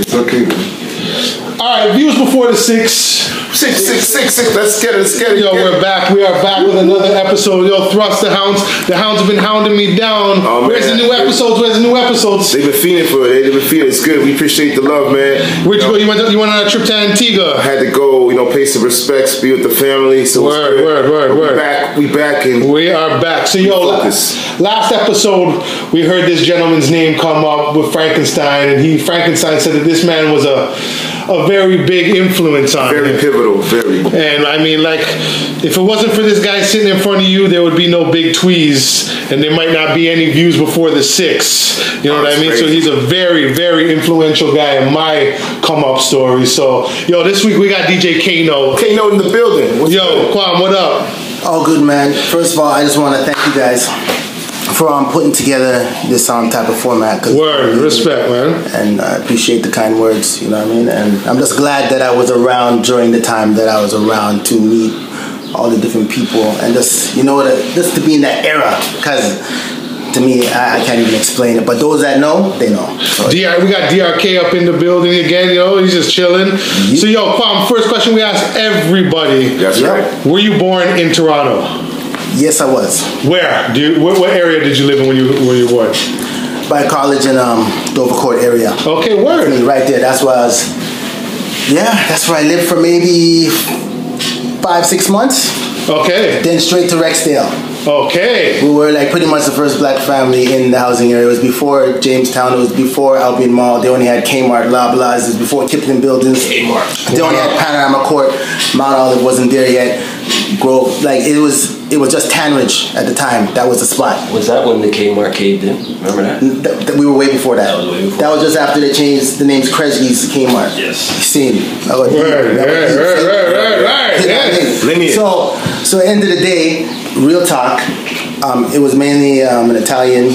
It's okay. All right, views before the six. Six, six, six, six. Let's get it. Let's get it. Yo, get we're it. back. We are back with another episode. Yo, Thrust the Hounds. The Hounds have been hounding me down. Oh. Where's the new episodes? Where's the new episodes? They've been feeding for it. Eh? They've been feeding. It's good. We appreciate the love, man. Where'd you know, go? You went, you went on a trip to Antigua. I had to go, you know, pay some respects, be with the family. So Word, word, word, we word. back. We back and We are back. So, yo, la- Focus. last episode, we heard this gentleman's name come up with Frankenstein, and he Frankenstein said that this man was a a very big influence on very him. pivotal. Very. And I mean, like, if it wasn't for this guy sitting in front of you, there would be no big tweez, and there might not be any views before the six. You know what I That's mean? So he's a very, very influential guy in my come up story. So, yo, this week we got DJ Kano. kano in the building. What's Yo, good? Kwam, what up? All good, man. First of all, I just want to thank you guys for um, putting together this um, type of format. 'cause- Word, respect, man. And I appreciate the kind words, you know what I mean? And I'm just glad that I was around during the time that I was around to meet all the different people and just, you know what, just to be in that era. Because to me, I, I can't even explain it. But those that know, they know. So, DR, we got DRK up in the building again, yo. He's just chilling. So, yo, Kwam, first question we ask everybody That's Yeah. right. Were you born in Toronto? Yes, I was. Where? Do you, what, what area did you live in when you when you were? By college in um, Dovercourt area. Okay, mean, right there. That's where I was. Yeah, that's where I lived for maybe five, six months. Okay, Then straight to Rexdale. okay. We were like pretty much the first black family in the housing area. It was before Jamestown. It was before Albion Mall. They only had Kmart, Loblaws. It was before Kipling Buildings. Kmart. They only had Panorama Court. Mount Olive wasn't there yet. Grove, like it was. It was just Tanridge at the time. That was the spot. Was that when the Kmart caved in? Remember that? Th- th- we were way before that. That was way before. That was just after they changed the names Kresge's to Kmart. Yes. Seen. That was. Right, right, right, right, right, right, You know I yes. mean? So, so end of the day, real talk. Um, it was mainly um, an Italian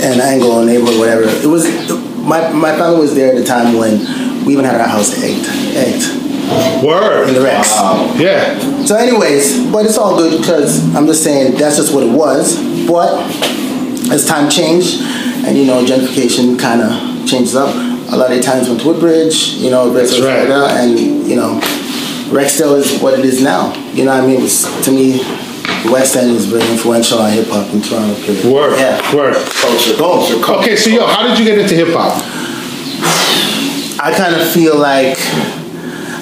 and Anglo neighborhood, whatever. It was my my family was there at the time when we even had our house egged, egged Word. in the Rex. Yeah. So, anyways, but it's all good because I'm just saying that's just what it was. But as time changed, and you know, gentrification kind of changes up. A lot of times went to Woodbridge, you know, That's right. and you know, Rexdale is what it is now. You know what I mean? Was, to me, the West End is very influential on hip hop in Toronto. Period. Word. Yeah. Word. Culture, culture, culture. Okay, so yo, how did you get into hip hop? I kind of feel like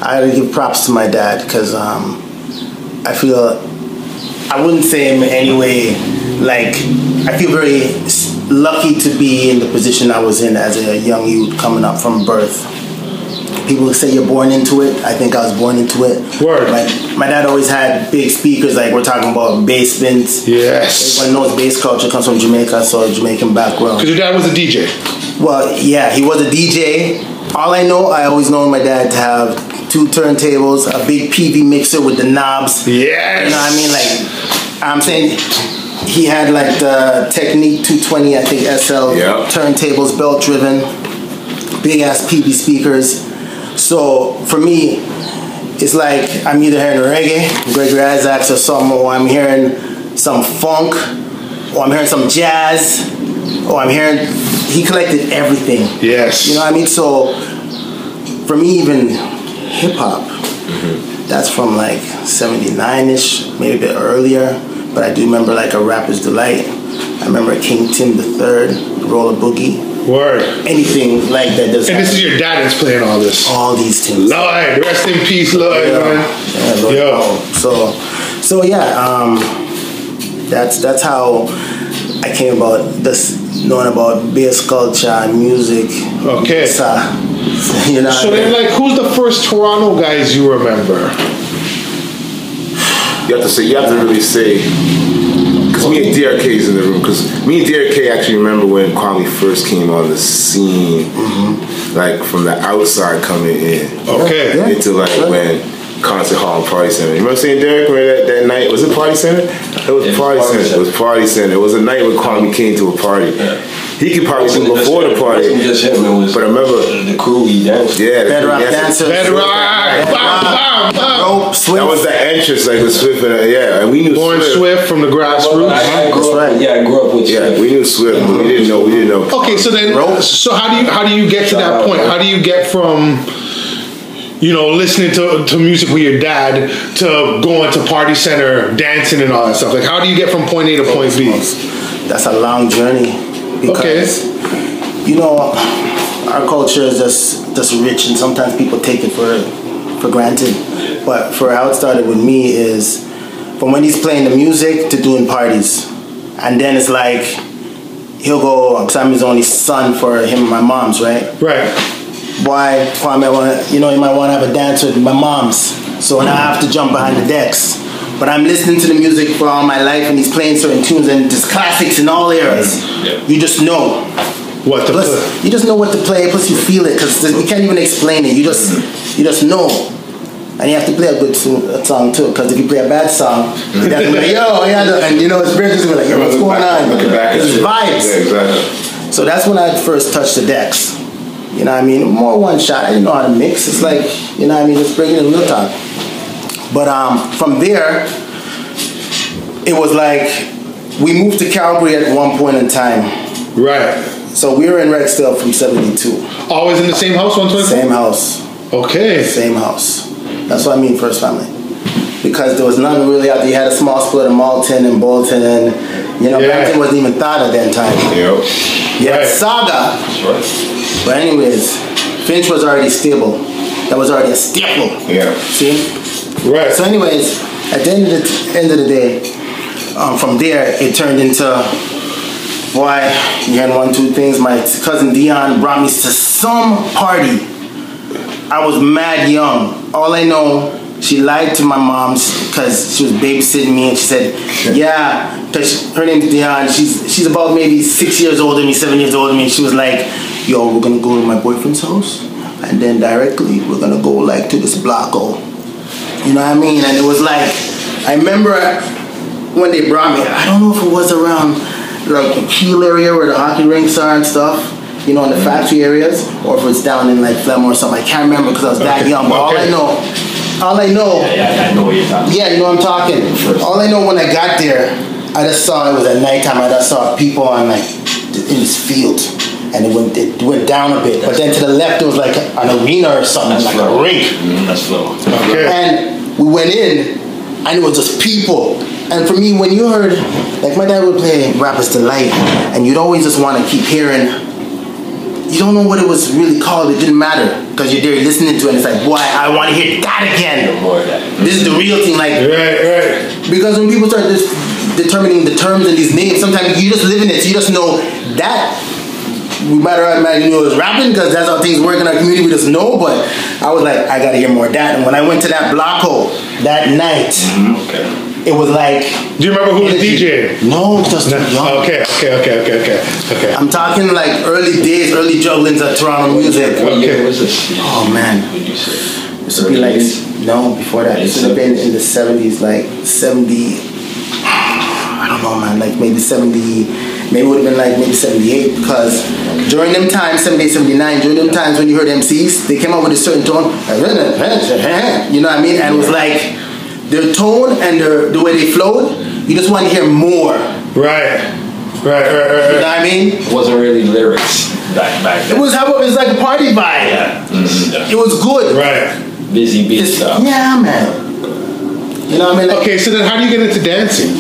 I gotta give props to my dad because um, I feel I wouldn't say in any way like I feel very lucky to be in the position I was in as a young youth coming up from birth. People say you're born into it. I think I was born into it. Word. My, my dad always had big speakers, like we're talking about basements. Yes. Everyone knows bass culture comes from Jamaica, so Jamaican background. Because your dad was a DJ. Well, yeah, he was a DJ. All I know, I always known my dad to have two turntables, a big PV mixer with the knobs. Yes. You know what I mean? Like, I'm saying he had like the Technics 220, I think SL Yeah. turntables, belt driven, big ass PV speakers. So for me, it's like I'm either hearing reggae, Gregory Isaacs or something, or I'm hearing some funk, or I'm hearing some jazz, or I'm hearing. He collected everything. Yes. You know what I mean? So for me, even hip hop, that's from like 79 ish, maybe a bit earlier. But I do remember like a Rapper's Delight. I remember King Tim the Third, Roller Boogie, Word. anything like that. Does And this is your dad that's playing all this. all these things. Lloyd, rest in peace, Lloyd, Yeah, man. yeah, Lord, Yo. So, so yeah, um, that's that's how I came about this knowing about bass culture and music. Okay. So, you know. So then, like, who's the first Toronto guys you remember? You have to say. You have to really say. Because me and DRK is in the room. Because me and DRK actually remember when Kwame first came on the scene, mm-hmm. like from the outside coming in Okay. Yeah. into like Sure. when concert hall and party center. You remember saying Derek? Remember that, that night? Was it party center? It was Yeah, it was party Party center. It was party center. It was a night when Kwame came to a party. Yeah. he could probably Wasn't do just before the party. Wasn't just him. It was But I remember- the crew he danced. Yeah, the Bedrock yes, dancers. Bedrock. Bow, bow, bow. Rope, Swift. That was the entrance, like with Swift, and, uh, yeah, and we knew Born Swift. Swift from the Well, grassroots. I, I grew That's up. right. Yeah, I grew up with. Yeah, Swift. we knew Swift, but we didn't know. We didn't know. Okay, so then, Rope. so how do you how do you get to that point? How do you get from you know listening to, to music with your dad to going to party center, dancing, and all that stuff? Like, how do you get from point A to point B? That's a long journey because you know our culture is just just rich, and sometimes people take it for for granted. But for how it started with me is from when he's playing the music to doing parties, and then it's like he'll go. Cause I'm his only son for him and my mom's, right? Right. Why Kwame want you know you might want to have a dance with my mom's. So now I have to jump behind the decks. But I'm listening to the music for all my life and he's playing certain tunes and just classics in all eras. Yeah. You just know. What the? Plus, you just know what to play, plus you feel it, because we can't even explain it. You just you just know. And you have to play a good a song too, because if you play a bad song, you have to be like, yo, yeah, the- and you know, it's very just be like, yo, what's going on? Looking back at It's vibes. Yeah, exactly. So that's when I first touched the decks. You know what I mean? More one shot. I didn't know how to mix. It's like, you know what I mean? Just bringing in real talk. But um, from there, it was like we moved to Calgary at one point in time. Right. So we were in Rexdale from 72. Always in the same house, one twenty. Same house. Okay. Same house. That's what I mean, first family. Because there was nothing really out there. You had a small split of Malton and Bolton, and you know, Yeah. Brampton wasn't even thought at that time. You had Right. Sauga, That's right. But anyways, Finch was already stable. That was already a staple. Yeah. See? Right. So anyways, at the end of the end of the day, um, from there it turned into why you had one two things. My cousin Dion brought me to some party. I was mad young. All I know, she lied to my mom's because she was babysitting me, and she said, "Yeah." Because her name's Dion. She's she's about maybe six years older than me, seven years older than me. She was like, "Yo, we're gonna go to my boyfriend's house, and then directly we're gonna go like to this blocko." You know what I mean? And it was like, I remember when they brought me. I don't know if it was around like the Keele area where the hockey rinks are and stuff. You know, in the mm-hmm. factory areas, or if it's down in like Flem or something. I can't remember because I was that Okay, young. But all I know, all I know, Yeah, yeah, I know what you're talking. yeah, you know what I'm talking. All I know when I got there, I just saw it was at nighttime. I just saw people on like in this field, and it went it went down a bit. But then to the left, it was like an arena or something, That's like flow. a rink. Mm, that's flow. Okay. And we went in, and it was just people. And for me, when you heard, like my dad would play Rapper's Delight, and you'd always just want to keep hearing. You don't know what it was really called. It didn't matter because you're there listening to it. and It's like, boy, I want to hear that again. More of that. This is the real thing. Like Right. Right. because when people start just determining the terms and these names, sometimes you just live in it. So you just know that. We matter how mad you know is rapping because that's how things work in our community. We just know. But I was like, I gotta hear more of that. And when I went to that block hole that night, mm-hmm, Okay. it was like. Do you remember who was DJing? No, just No. young. Okay. Okay. Okay. Okay. Okay. Okay. I'm talking like early days, early jugglings at Toronto music. What year Okay. was this? Oh man. Would you say? This would be like no before that. This would have been in the seventies, like seventy. I don't know, man. Like maybe seventy. Maybe it would have been like maybe seventy eight because during them times, 78, 79, during them times when you heard MCs, they came up with a certain tone. You know what I mean? And it was like their tone and their the way they flowed. You just want to hear more. Right. Right. Right. Right. You know what I mean? It wasn't really lyrics back back It was how it was like a party vibe. Yeah. Mhm. It was good. Right. Busy beat stuff. yeah, man. You know what I mean? Like, Okay. So then, how do you get into dancing?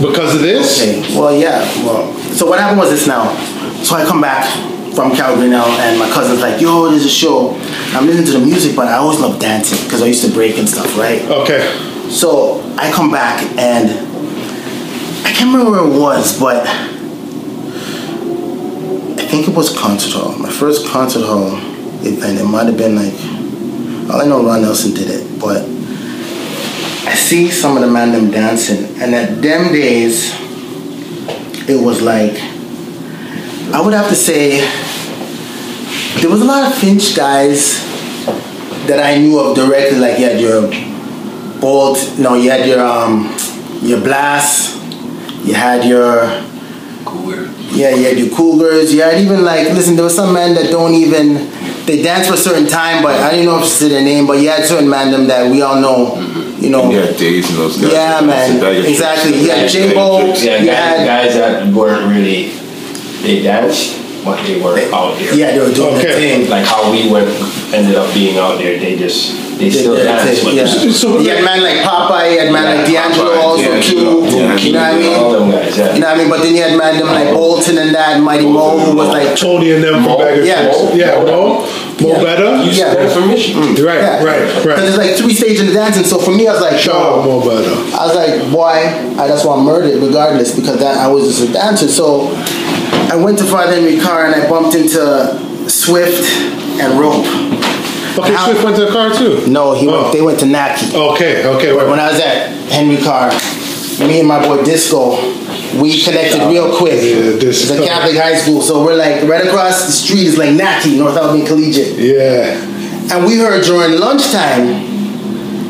Because of this? Okay, well, yeah, well, so what happened was this now. So I come back from Calgary now, and my cousin's like, yo, there's a show. I'm listening to the music, but I always love dancing because I used to break and stuff, right? Okay. So I come back, and I can't remember where it was, but I think it was concert hall. My first concert hall event. It might have been like, I know, Ron Nelson did it, but see some of the man them dancing, and at them days, it was like, I would have to say, there was a lot of Finch guys that I knew of directly. Like you had your Bolt, no, you had your um, your Blast, you had your Cooler. Yeah, you had your cougars. You had even like, listen, there was some men that don't even, they dance for a certain time, but I didn't know if it's their name, but you had certain men them that we all know, you know. Yeah, days and those guys. Yeah, man. That Exactly. tricks. Yeah, That J-Bo. Yeah, You guys, had- guys that weren't really they danced, but they weren't out there. Yeah, they were doing Okay. their thing. Like how we went ended up being out there. They just they still They- they- dance, but yeah. So- you had man like Popeye, you had man like D'Angelo Popeye, also D'Angelo, too. yeah. You know what I mean? all them guys. Yeah. You know what I mean? But then you had man them like Bolton and that, Mighty Mo, who was like, Tony and them from Mo, back in yeah. Mo, yeah, Mo, Mo Yeah. better. You Yeah. stand for Michigan. Right, yeah. right, Because right. there's like three stages in the dancing. So for me, I was like, Shout out yo, Mo better. I was like, why? I just want murdered regardless because that I was just a dancer. So I went to Father Henry Carr and I bumped into Swift and Rope. Okay, How- Swift went to the car too. No, he Oh. went, they went to Naki. Okay, okay, right. When. I was at Henry Carr, me and my boy Disco, we connected real quick. Yeah, it's a Catholic high school, so we're like right across the street is like Naki, North Albion Collegiate. Yeah. And we heard during lunchtime,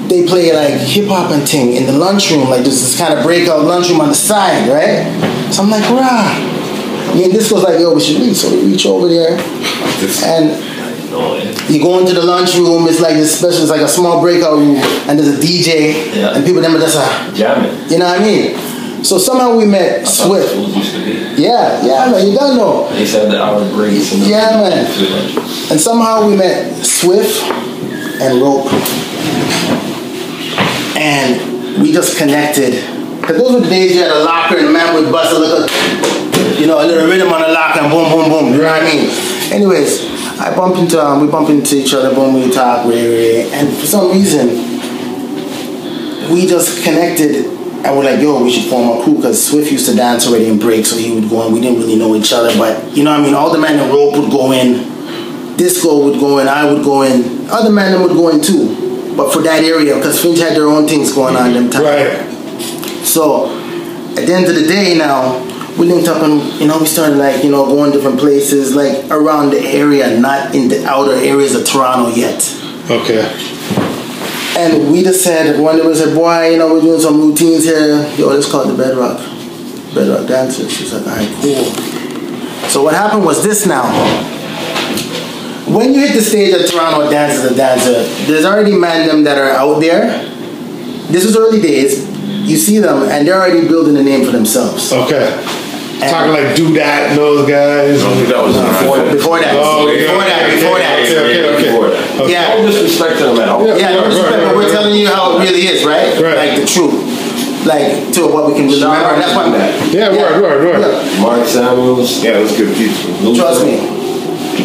they play like hip hop and ting in the lunchroom, like there's this kind of breakout lunchroom on the side, right? So I'm like, rah. Me and Disco's like, yo, we should reach. So we reach over there, and you go into the lunchroom. It's like this special. It's like a small breakout room, and there's a DJ, Yeah. and people them are just uh, jamming. you know what I mean? So somehow we met Swift. schools used to be. Yeah, yeah, man, you don't know. They said the hour breaks. And Yeah, man. And somehow we met Swift and Rope. And we just connected. Because those were the days you had a locker and the man would bust a little, you know, a little rhythm on the locker and boom, boom, boom. You know what I mean? Anyways, I bump into, um, we bump into each other, boom, we talk, and for some reason, we just connected and we're like, yo, we should form a crew because Swift used to dance already in break, so he would go in. We didn't really know each other, but you know what I mean? All the men in the rope would go in, Disco would go in, I would go in, other men would go in too. But for that area, because Finch had their own things going on them time. Right. So at the end of the day now, we linked up and you know we started like you know going different places like around the area, not in the outer areas of Toronto yet. Okay. And we just said one day we said, boy, you know we're doing some routines here. Yo, let's call it the Bedrock, Bedrock Dancers. She's like, alright, cool. So what happened was this now. When you hit the stage at Toronto Dances and Dancer, there's already men them that are out there. This is early days. You see them and they're already building a name for themselves. Okay. Talking like do that those guys. I don't think that was around. Before that, Oh, before yeah, that, before okay, that. okay, okay. Before that. Okay. Yeah. No disrespect to them at all. Yeah. Yeah, no disrespect, right, but we're right. telling you how it really is, right? Right. Like the truth. Like to what we can really Shout remember. And that's to why that. Yeah, word, word, word. Look, Mark Samuels. Yeah, it was good people. Luther. trust me.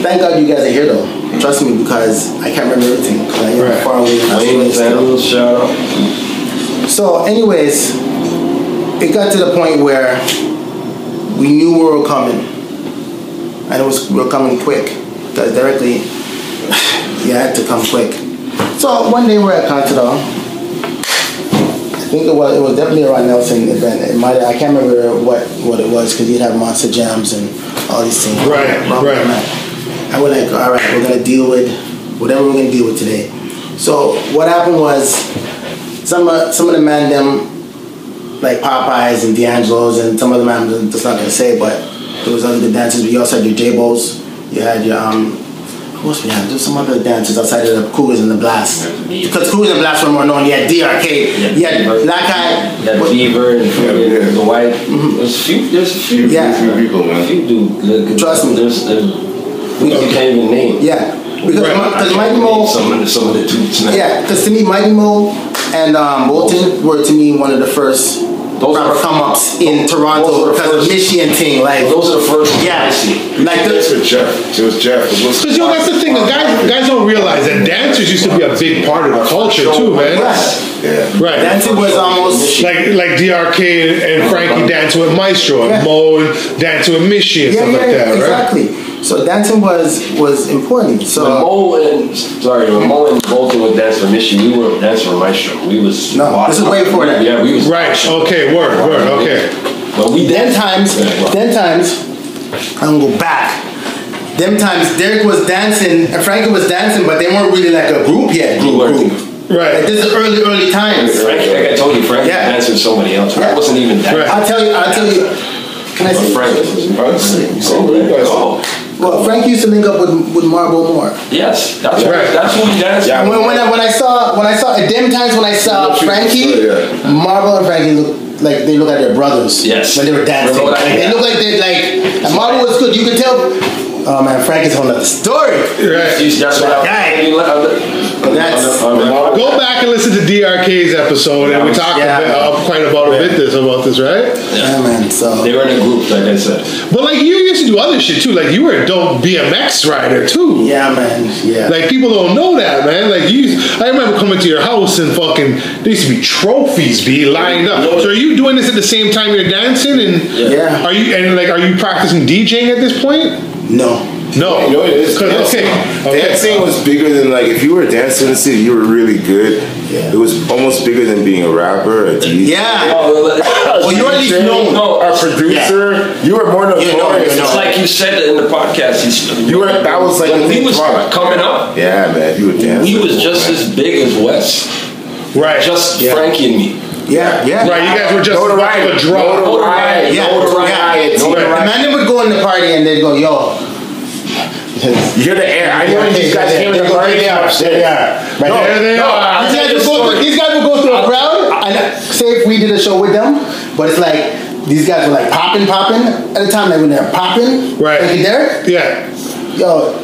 Thank God you guys are here though. Trust me because I can't remember everything. 'cause I am Right. far away. from Wayne Samuels, shout out. So, anyways, it got to the point where we knew we were coming, and it was we were coming quick. Because directly, you had to come quick. So one day we're at Contador. I think it was it was definitely a Ron Nelson event. It might I can't remember what what it was because he'd have monster jams and all these things. Right, right. And we're like, all right, we're gonna deal with whatever we're gonna deal with today. So what happened was some of some of the man them like Popeyes and D'Angelo's and some of the man I'm just not gonna say, but there was other good dancers. You also had your J-Bos. You had your um. Who else we had? There's some other dancers outside of the Cougars and the Blast. Because Cougars and Blast were more known. You had DRK. You had Black Eye. That what- Beaver and yeah. the White. There's a few. There's a few. Yeah. Few people, A man. few do good. good Trust me. There's, there's we you can't even name. Yeah. Because Right. because Mighty Mo. some of the some of the dudes now. Yeah, because to me, Mighty Mo and um, Bolton were to me one of the first Those are- proper come ups in those Toronto are because of first- Michigan team. Like, Those are the first. yeah, I see. like That's the, with Jeff. It was Jeff. It was Because yo, that's the thing. The guys, guys don't realize that dancers used to be a big part of the culture too, man. Right. yeah. Right. dancing was almost like like DRK and, and Frankie uh-huh. dancing with Maestro and Yeah. Mo and dancing with Michie and yeah, stuff yeah, like that, right? exactly. So dancing was was important. So Mo and sorry, when Mo and Bolton would dance for Michigan, we were dancing for Maestro. We was No, this is way before that. Yeah, we was Right. Okay. Word. Word. Okay. But we then times, Yeah, well, them times, I'm gonna go back. Them times, Derek was dancing and Frankie was dancing, but they weren't really like a group yet. Group, weren't. group. Like Right. this is early, early times. Frank, like I told you, Frank Yeah. danced with somebody else. Yeah. I wasn't even that. Right. I'll tell you, I'll tell you, Can I say? Frank. Oh, Well, Frank used to link up with with Marble Moore. yes, that's Right. right. That's who we danced. Yeah. When, when I when I saw when I saw at them times when I saw Frankie, yeah. Marble and Frankie look like they look like their brothers. Yes. When they were dancing, Like, they look like they like. And Marble was good. You could tell. Oh man, Frankie's a whole the story. Right. That's what Guy. I. That's- Go back and listen to DRK's episode, and we talked Yeah. a bit, uh, quite about a bit this about this, right? Yeah, man. So They were in a group, like I said. But like you used to do other shit too. Like you were a dope BMX rider too. yeah, man. Yeah. Like people don't know that, man. Like you, I remember coming to your house and fucking there used to be trophies be lined up. So are you doing this at the same time you're dancing and Yeah. are you and like are you practicing DJing at this point? No. No, You know what it is? 'Cause- Dancing, okay, okay. dancing was bigger than like if you were a dancer in the city, you were really good. Yeah. It was almost bigger than being a rapper, a DJ. Yeah. Well, you're at least known. No, a producer. You were more You know, notorious. you know. It's like you said in the podcast. He's, You were that was like when the we was front. coming up. Yeah, man, you were dancing. We was just as big as Wes. right. Just Yeah. Frankie and me. Yeah. Yeah. right. You guys were just Notoriety. a draw. Notoriety. Yeah. Notoriety. The Notoriety. man would go in the party and they'd go, yo. You hear the air. I know when these guys came in the party. There they are. There they are. Right No, there. There they no, are. I'll These tell guys, you would the go story. through, these guys would go through a crowd, and say if we did a show with them, but it's like these guys were like popping, popping at the time. Like when they're popping, Right. Like Derek, Yeah. yo,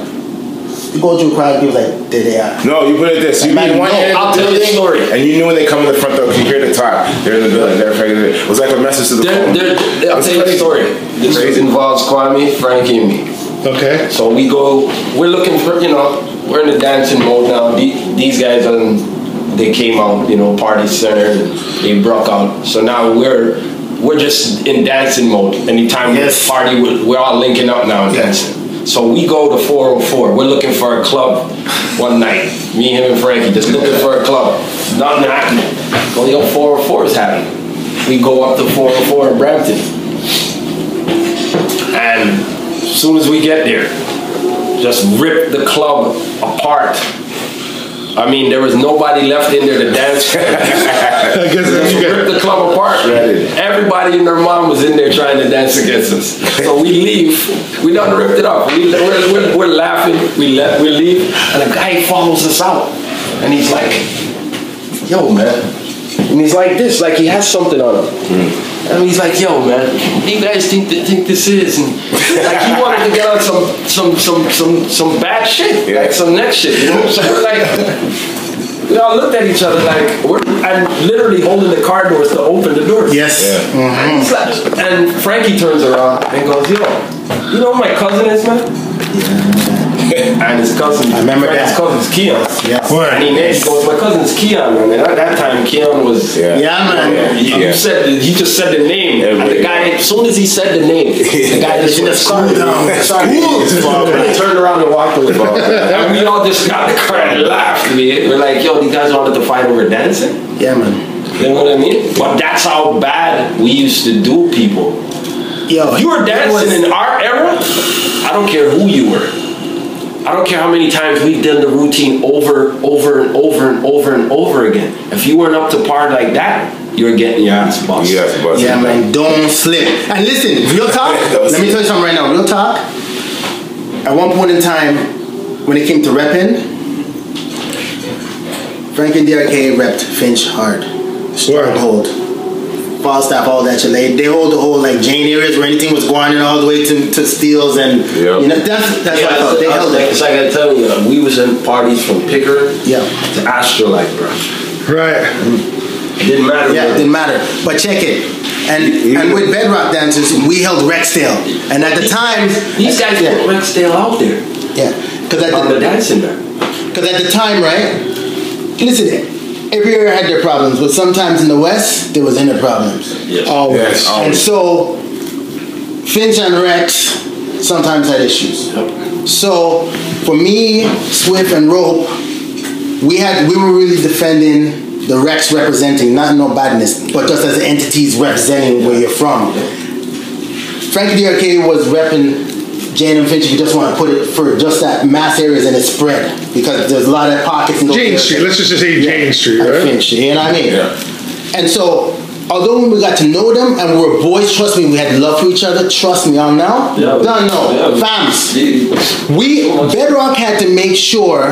you go through a crowd, people like, there they are. No, you put it this. You Man, be one no, I'll the tell you the story. and you knew when they come in the front door, 'cause you hear the talk. They're in the building. They're fucking. It was like a message to the They're, phone. they're, I'll tell you the story. This Crazy. involves Kwame, Frankie, and me. Okay. So we go, we're looking for, you know, we're in the dancing mode now. The- These guys, um, they came out, you know, party center, and they broke out. So now we're, we're just in dancing mode. Anytime Yes. we party, we're, we're all linking up now and dancing. So we go to 404. We're looking for a club one night. Me, him, and Frankie just looking for a club. Nothing happening. Only yo, 404 is happening. We go up to 404 in Brampton. And as soon as we get there, just rip the club apart. I mean, there was nobody left in there to dance. I guess Just you rip got, the club apart. Shredded. Everybody and their mom was in there trying to dance against us. So we leave. We done ripped it up. We, we're, we're, we're laughing. We let we leave, and a guy follows us out, and he's like, "Yo, man," and he's like this, like he has something on him. Hmm. And he's like, "Yo, man, you guys think th- think this is?" And like he wanted to get on some some some some some bad shit, Yeah. like some next shit, you know. So we're like. We all looked at each other like we're I'm literally holding the car doors to open the doors. Yes. And, he's like- and Frankie turns around and goes, "Yo, you know who my cousin is, man?" Yeah. and his cousin, I remember Frankie's that. cousin's Keon. Yes. And he, he goes, "My cousin's Keon, man." And at that time, Keon was. Yeah. Yeah, man. You, you Yeah. said he just said the name, and the Everybody- guy. As soon as he said the name, the guy just went, "Sorry, sorry." He turned around and walked away. and we all just got in the car and laughed. Man. We're like, "Yo, these guys wanted to fight over dancing." Yeah, man. You know what I mean? But that's how bad we used to do people. Yo, You were dancing was- in our era. I don't care who you were. I don't care how many times we've done the routine over, over and over and over and over again. If you weren't up to par like that, you were getting your ass busted. Yes, but Yeah, man, don't slip. And listen, real talk. Let me tell you something right now. Real talk. At one point in time, when it came to repping, Frank and DRK repped Finch hard. Word. Hold. Falstaff, all that shit. Like, they hold the whole like Jane areas where anything was going in all the way to, to steals and Yep. you know that's that's Yeah, what I thought. They I held like, it. it's like I tell you, we was in parties from Picker Yeah. to Astrolife, bro. right. It didn't matter. Yeah, it didn't matter. But check it. And and with Bedrock Dancers, we held Rexdale. And at the time, These guys yeah, put Rexdale out there yeah, because at on the the dancing there. Because at the time, right? Listen, every area had their problems, but sometimes in the West, there was inner problems. Yes. Always. Yes. And so, Finch and Rex sometimes had issues. So, for me, Swift and Rope, we had we were really defending the Rex representing, not no badness, but just as entities representing where you're from. Frankie DRK was repping Jane and Finch. If you just want to put it for just that mass areas and it spread because there's a lot of pockets in those Jane areas. Street. Let's just say Jane Street, right? Finch, you know what I mean? Yeah. And so although when we got to know them and we were boys, trust me, we had love for each other. Trust me on now. Yeah. Don't know, Yeah. fams. Yeah. We Bedrock had to make sure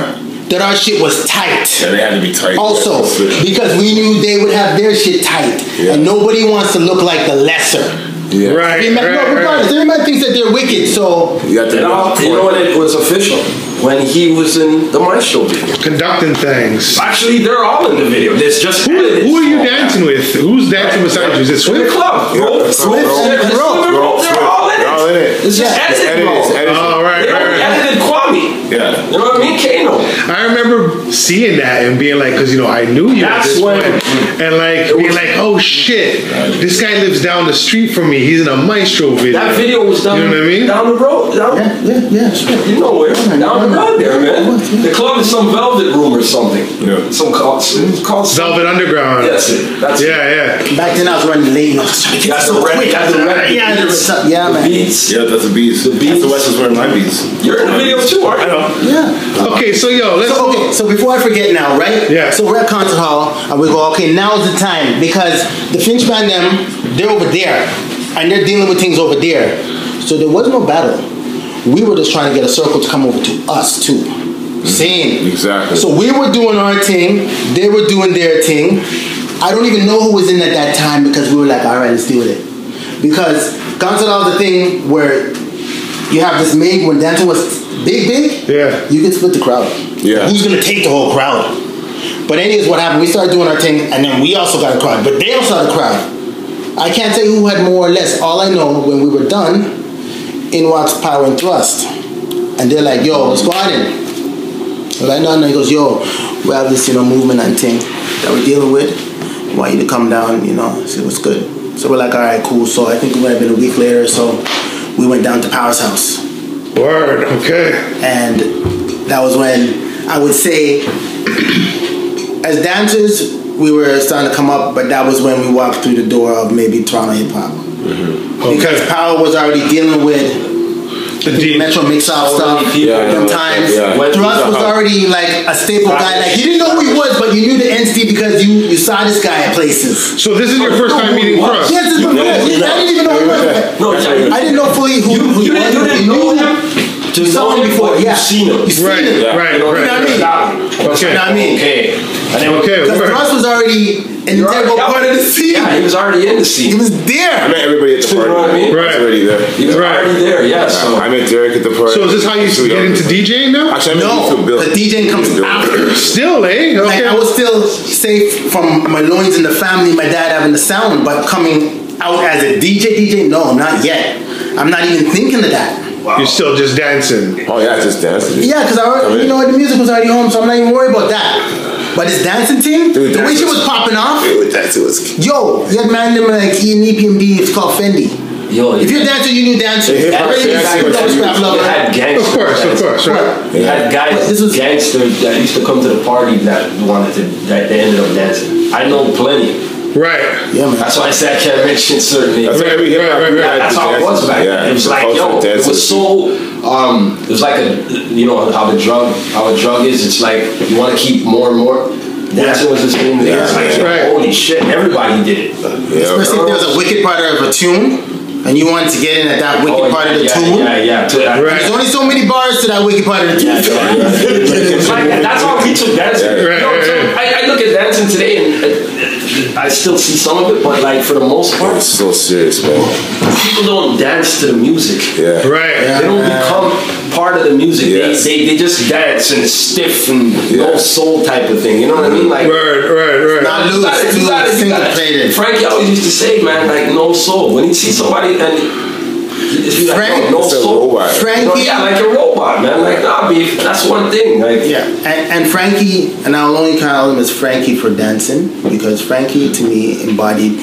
that our shit was tight. Yeah, they had to be tight. Also, because we knew they would have their shit tight, Yeah. and nobody wants to look like the lesser. Yeah. Right, Everybody- right, no, right. everybody thinks that they're wicked, so You got to You know, you know when it was official? When he was in the Maestro video. Conducting things. Actually, they're all in the video. There's just Who, who are you small dancing with? Who's dancing beside you? Is it In the Swift? club, bro. Yeah, Swift Bro, and Swift Bro. and Bro, They're all in it. They're all in it. It's just Yeah, It's edited, edited, bro. it's edited. Oh, right, They right, only right. Edited Kwame. Yeah. You know what I mean? Kano. I remember seeing that and being like, because you know I knew you at That's this when- point, and like being like, oh shit, this guy lives down the street from me. He's in a Maestro video. That video was done You know what I mean? down the road. Down, yeah, yeah, yeah. You know where? Down the road there, man. The club is some Velvet Room or something. Yeah. Some called, it's called some- Velvet Underground. That's it. That's it. Yeah, yeah. Back then I was running late, you I was trying to get Got the red- quick. got the red- yeah, beats. the- yeah, man. beats. Yeah, that's the beats. The beats. The West is wearing my beats. You're in the video too, aren't you? I know. Yeah. Okay, so yo, let's So okay, so before I forget now, right? Yeah. So we're at concert hall, and we go, okay, now's the time because the Finch band them, they're over there, and they're dealing with things over there. So there was no battle. We were just trying to get a circle to come over to us too. Same. Exactly. So we were doing our thing, they were doing their thing. I don't even know who was in at that time because we were like, all right, let's deal with it. Because concert hall is the thing where you have this main when dancing was big, big. Yeah. You can split the crowd. Yeah. Who's gonna take the whole crowd? But anyways, what happened? We started doing our thing, and then we also got a crowd. But they also had a crowd. I can't say who had more or less. All I know when we were done, in walks Power and Thrust, and they're like, "Yo, what's going on?" I was like, "No, no." He goes, "Yo, we have this, you know, movement and thing that we're dealing with. We want you to come down, you know, see what's good." So we're like, "All right, cool." So I think it might have been a week later, so we went down to Power's house word. Okay. and that was when I would say, as dancers, we were starting to come up, but that was when we walked through the door of maybe Toronto hip hop. Mm-hmm. Because Okay. Power was already dealing with The D- Metro Mix Up stuff. many Yeah, them yeah, times. yeah. When- Thrust was already like a staple guy. Like you didn't know who he was, but you knew the entity because you, you saw this guy at places. So this is your first time meeting Thrust. Yes, this was know I didn't even know who he was. No, I didn't know fully who, You, who you, he didn't, you was. didn't You know knew him? You saw him before, You've yeah. seen him. You seen Right, him. Yeah. right, You know, right. what I mean? Okay. You know what I mean? Okay. And then Okay. Because word. Thrust was already an You're integral already- part of the scene. Yeah, he was already in the scene. He scene. was I met everybody at the party. You know what I mean? I Right. was already there. He was Right. already there, yeah. So I met Derek at the party. So is this how you Two get into. DJing now? Actually, I met No, Bill. the DJing comes Bill. after. Still, eh? Like Okay. I was still safe from my loins in the family, my dad having the sound, but coming out as a DJ, DJ, no, not yet. I'm not even thinking of that. You're still just dancing. Oh yeah, just dancing. Yeah, because I Come already, in. you know, the music was already home, so I'm not even worried about that. But this dancing thing, Dude, the way she was- was popping off, Dude, that's it was. yo, you had man them like E and EPMD, it's called Fendi. Yo, If you're a dancer, you knew dancing. Yeah, hip hop Already, dancing you was know, huge. scrap You lover. had gangsters. Of course, of course, right? You had guys, But this was- gangsters that used to come to the party that wanted to, that they ended up dancing. I know plenty. Right. Yeah, man. That's why I said I can't mention certain names. That's why every hip hop right, right. That's the how it was back Yeah, then. It was like, yo, it was so, um, it was like a, you know how the drug, how a drug is. It's like you want to keep more and more. Dancing was this thing. Yeah, it's like. Right. holy shit, everybody did it. Yeah. Especially if there was a wicked part of a tune, and you wanted to get in at that wicked Oh, part yeah, of the yeah, tune. Yeah, yeah. To, I- Right. There's only so many bars to that wicked part of the tune. Yeah, yeah, yeah. Like. That's how we took dancing. Yeah, You know, right, so right. I, I look at dancing today and uh, I still see some of it, but like for the most part, It's so serious, man. people don't dance to the music. Yeah. Right. They don't become part of the music. Yes. They, they they just dance and stiff and no Yeah. soul type of thing. You know what I mean? Like Right, right, right. Not loose, gotta- you too gotta- you single gotta- plated. Frankie always used to say, man, like no soul. When he see somebody and he like, Frank- no, no It's soul. robot. You Frankie, yeah, like a robot, man. Like nah, beef. That's one thing. Like Yeah, and, and Frankie, and I'll only call him as Frankie for dancing because Frankie to me embodied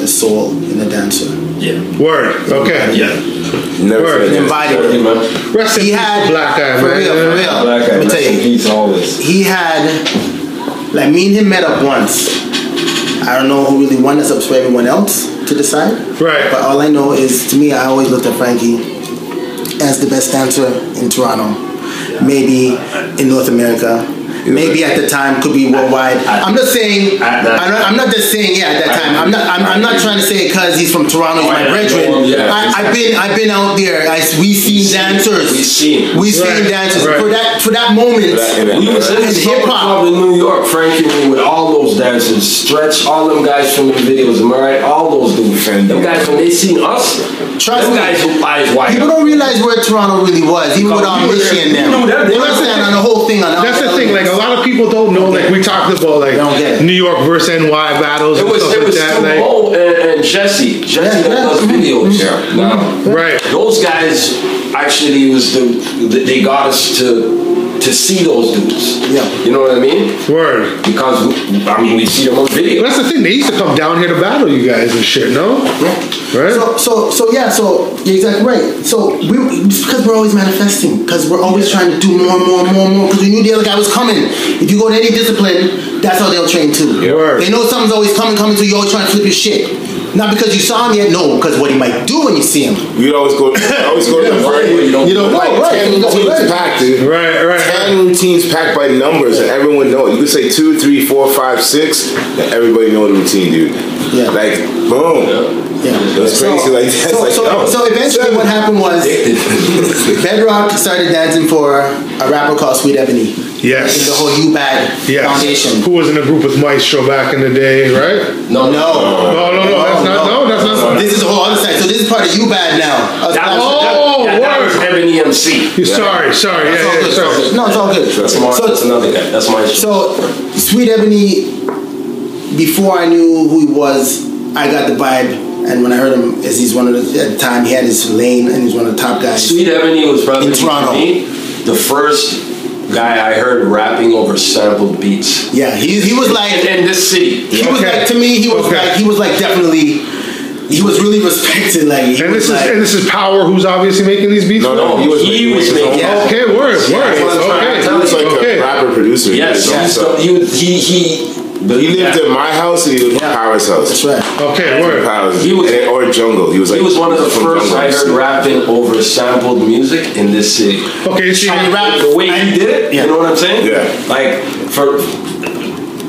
a soul in a dancer. yeah, Word. Okay. yeah. Never Word. said that. Embodied it. Rest He had Black Eye, for real, for real. Black Let me tell rest in you, peace always. he had like me and him met up once. I don't know who really won. That's up to everyone else to decide. Right. But all I know is, to me, I always looked at Frankie as the best dancer in Toronto, maybe in North America. maybe at the time could be worldwide. I'm not saying. I'm, not, I'm not just saying yeah at that time. I'm not. I'm, I'm not trying to say it because he's from Toronto, he's my brethren. I, I've been I've been out there. I, we seen seen- dancers. we seen. We seen dancers for that for that moment. We was in And hip hip-hop. hop in New York, Frankie with all those dancers, Stretch, all them guys from the videos, am I right? All those dudes. And- them guys when they seen us, Trust them me. guys who eyes wide. People don't realize where Toronto really was, even with all we were and them. We. They don't stand on the whole thing. On That's the thing. Like a lot of people don't know. Like we talked about, like Don't get it. New York versus NY battles It and was stuff it like was that. Stu Like, and, and Jesse. Jesse Yeah, that yeah. does videos. Yeah. Now, right. those guys actually was the they got us to to see those dudes. Yeah. You know what I mean? Word. Because I mean we see them on video. That's the thing. They used to come down here to battle you guys and shit. No. Yeah. Right. So, so, so yeah, so you're exactly right. So we, because we're always manifesting, because we're always trying to do more, and more, and more, and more. Because we knew the other guy was coming. If you go to any discipline, that's how they'll train too. Word. They know something's always coming, coming, so you always trying to flip your shit. Not because you saw him yet, no, because what he might do when you see him. You'd always go, always go to the party. You don't- You don't know, Like right? ten You don't know, routines right. packed, dude. right. Right. Ten routines packed by numbers, and everyone knows. You could say two, three, four, five, six, and everybody know the routine, dude. Yeah. Like boom. Yeah. That's crazy. Like that's so, like so, oh. so eventually, what happened was Bedrock started dancing for a rapper called Sweet Ebony. Yes. In the whole U Bad Yes. Foundation. Who was in a group with Maestro back in the day, right? No, No. No, no, no. That's not. No, that's not. This is a whole other side. So this is part of U Bad now. That was, Oh, that, that, that was. Ebony MC. You're Sorry, sorry. That's Yeah, all yeah, good. sorry. No, it's all good. That's, my, that's another guy. That's my show. so Sweet Ebony, before I knew who he was, I got the vibe. And when I heard him, as he's one of the, at the time, he had his lane and he's one of the top guys. Sweet Ebony was probably In Toronto. for me the first guy I heard rapping over sampled beats. Yeah, he, he was like, in, in this city. he was like, to me, he was Okay. like, he was like definitely, he was really respected. Like, And was this is like, and this is Power, who's obviously making these beats. No, for no, he was He making was making- Yeah. Okay, word, Yeah, word. that's what I'm Okay, He was like okay. a rapper producer. He Yes, did he, his own was, stuff. he was he he. He lived in my house and he lived in Yeah. Power's house. that's right. Okay, word. Powers. He was- And- or Jungle. He was like He was one of the from first Jungle. I heard rapping over sampled music in this city. Okay, see, And he rap- The way and- he did it, Yeah. you know what I'm saying? Yeah. Like for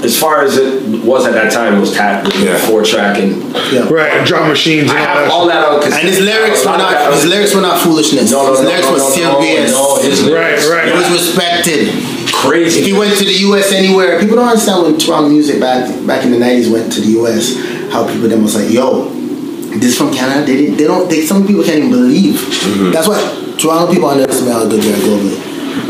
as far as it was at that time, it was tapped with Yeah. four track and Yeah. right, drum machines I and all have that. all that out. 'cause And his lyrics were not, his lyrics were not foolishness. No, no, his no, lyrics no, were no, serious. No, his lyrics, Right, right. It was respected. Crazy. If he went to the U.S. anywhere, people don't understand when Toronto music back back in the '90s went to the U.S. How people then was like, "Yo, this from Canada." They didn't, they don't. They, some people can't even believe. Mm-hmm. That's why Toronto people underestimate how good they are globally.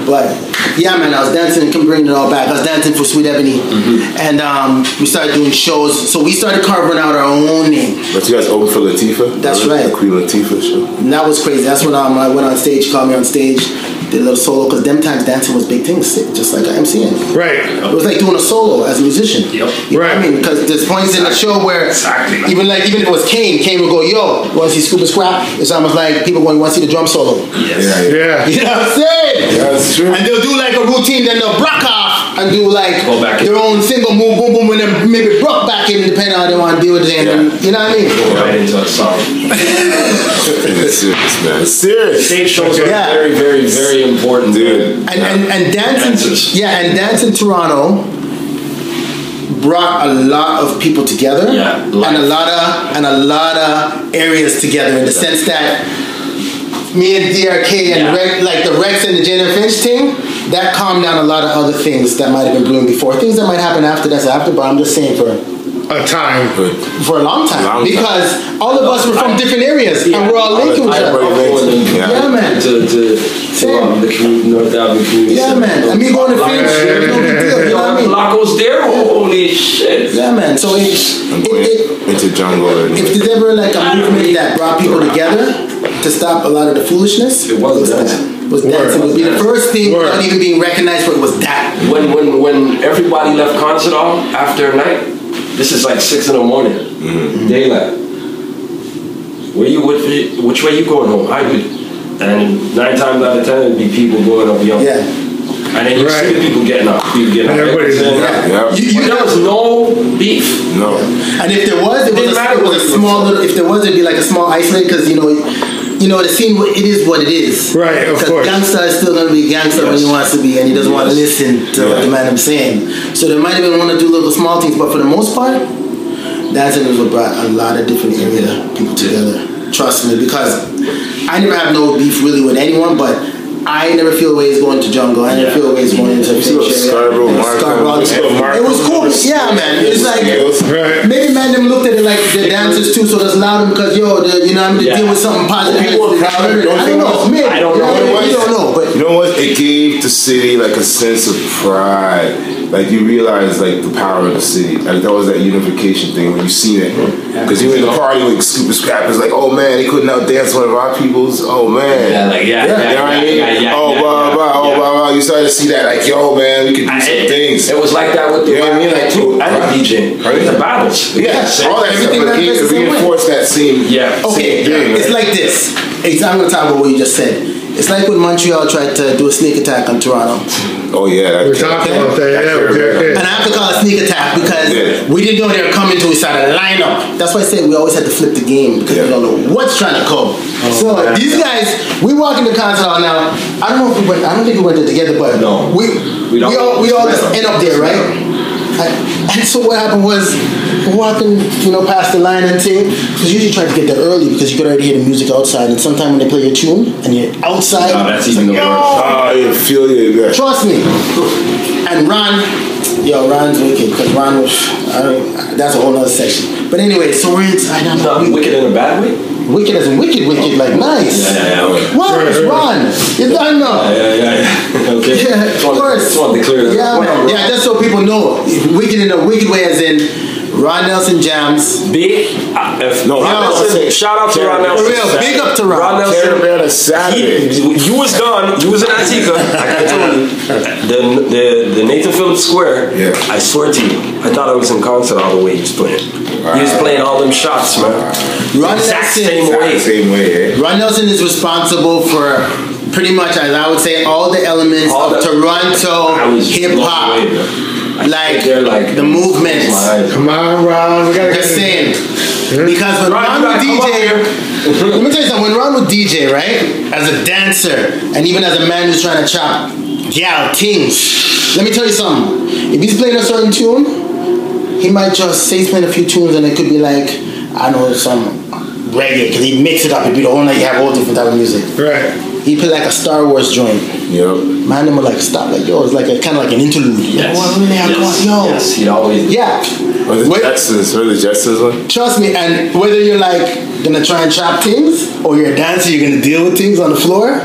But yeah, man, I was dancing. And can bring it all back. I was dancing for Sweet Ebony, Mm-hmm. and um, we started doing shows. So we started carving out our own name. But you guys opened for Latifah? That's right. The Queen Latifah show. And that was crazy. That's when um, I went on stage, called me on stage, did a little solo. Because them times dancing was big things, just like I'm MCing. Right. It was like doing a solo as a musician. Yep. You know what Right. I mean? Because there's points in the show where Exactly. even like even if it was Kane, Kane would go, "Yo, you want to see Scoop and Scrap?" It's almost like people going, want to see the drum solo?" Yes. Yeah, yeah. Yeah. You know what I'm saying? Yeah, that's true. And they'll do like a routine, then they'll block off and do like Go back their own single move, boom, boom, and then maybe block back in depending on how they want to do it. And Yeah. you know what I mean? Go right into a song. It's serious, man. It's serious. Stage shows are Yeah. very, very, very important, Dude. And and and dancing, yeah, and dance in Toronto brought a lot of people together, Yeah, and a lot of and a lot of areas together in the sense that me and DRK and Yeah. Rex, like the Rex and the Jenna Finch thing, that calmed down a lot of other things that might have been brewing before. Things that might happen after that's after, but I'm just saying for A time. for a long time Long time. because all of us were from different areas and we're all linked with each other. Yeah. Yeah, man. to, to, to um, the community, North Avenue community. Yeah, Center. man. And me going to Finch, yeah, it no big deal. You know what I mean? block was there. Holy shit. Yeah, man. So it, I'm it, it, into jungle if there's ever like a movement that brought people together to stop a lot of the foolishness, It was that. Dancing. Was dancing would be the first thing Word. without even being recognized for it was that. When when when everybody left concert hall after a night, this is like six in the morning, Mm-hmm. daylight. Where you which, which way you going home? I would, and nine times out of ten it'd be people going up young. Yeah. And then you see Right. the people getting up, people getting up. Everybody's- Saying, Yeah. Yeah. You, you there was no beef. no. and if there was, it was, Didn't a, matter it was a small little. If there was, it'd be like a small isolated because you know you know, the scene, it is what it is. Right, of course. gangster is still going to be gangster when he wants to be, and he doesn't want to listen to what the man is saying. So they might even want to do little small things, but for the most part, dancing is what brought a lot of different area people together. Trust me, because I never have no beef really with anyone, but I never feel ways going to jungle. I never feel ways going into You see what Scarborough, Scarborough. you see what Markham It was cool. Yeah, man. It's like. Maybe man them looked at it like the dancers too, so that's loud because yo, the, you know, I'm to Yeah. deal with something positive. People are it, I don't know. Maybe. I don't know. know. You don't know, but You know what? It gave the city like a sense of pride. Like you realize like the power of the city. Like that was that unification thing when you seen it. Because you were in the party with Scoop Scrap. It's like, oh man, he couldn't out dance one of our peoples. Oh man. Yeah, like, yeah, yeah, You know what I yeah, mean? yeah, yeah, oh yeah, blah yeah, blah. Oh yeah. blah blah. You started to see that like, yo man, we could do some it, things. It was like that with the You know what I mean? rap Like, too, right. and the Right. the battles. yeah, Same- all that stuff. everything But that it plays the same way. reinforced that same. Yeah. okay, same thing, it's like this. It's, I'm gonna talk about what you just said. It's like when Montreal tried to do a sneak attack on Toronto, Oh yeah, that We're talking about that. Yeah, That we're and I have to call it a sneak attack because Yeah. we didn't know they were coming to. We started to line up. That's why I said we always had to flip the game because Yeah. we don't know what's trying to come. Oh, so yeah. these guys, we walk in the concert hall now. I don't know if we went. I don't think we went there together, but No. we We don't- we all we all just end up there, right? And, and so what happened was walking, you know, past the line and thing. Because usually try to get there early because you could already hear the music outside. And sometimes when they play your tune and you're outside, No, that's even like, the worst. Oh, ah, you feel you. Yeah. Trust me. And Ron, yo, Ron's wicked because Ron was, I don't, that's a whole other section. But anyway, so we're inside. I'm um, Not like, wicked in a bad way. Wicked as in wicked, wicked, like nice. Yeah, yeah, yeah. Wow, it's Ron. You don't know. Yeah, yeah, yeah. okay. Yeah, of course. Just wanted to clear that. Yeah, man. Yeah, just so people know. Wicked in a wicked way, as in Ron Nelson jams. Big. Uh, if No, Ron Nelson. Shout out to For Ron Nelson. real, big up to Ron. Ron Nelson. Caravan on Saturday. He, you was gone. You was in Antigua. I gotta you, the the the Nathan Phillips Square. Yeah. I swear to you, I thought I was in concert all the way he was playing. He was playing all them shots, man. Ron Exact Nelson. same way. Same way, eh? Ron Nelson is responsible for pretty much, as I would say, all the elements All of the- Toronto hip hop. Away, man. I Like, like the movements. Come on, Ron. We gotta get Just this. saying. Because when Ron, would gotta come up DJ, let me tell you something. When Ron would DJ, right, as a dancer, and even as a man who's trying to chop yeah, things, let me tell you something. If he's playing a certain tune, he might just say he's playing a few tunes, and it could be like, I know some reggae, because he'd mix it up. It'd be the whole night. You have all different type of music. Right. He play like a Star Wars joint. Yep. Man, them would like stop, like yo, it's like a kind of like an interlude. Yes. Yo, what really yes. got? Yo, yes. He'd always. yeah. Or the Wait. Jetsons. Or the Jetsons one? Trust me, and whether you're like gonna try and chop things or you're a dancer, you're gonna deal with things on the floor.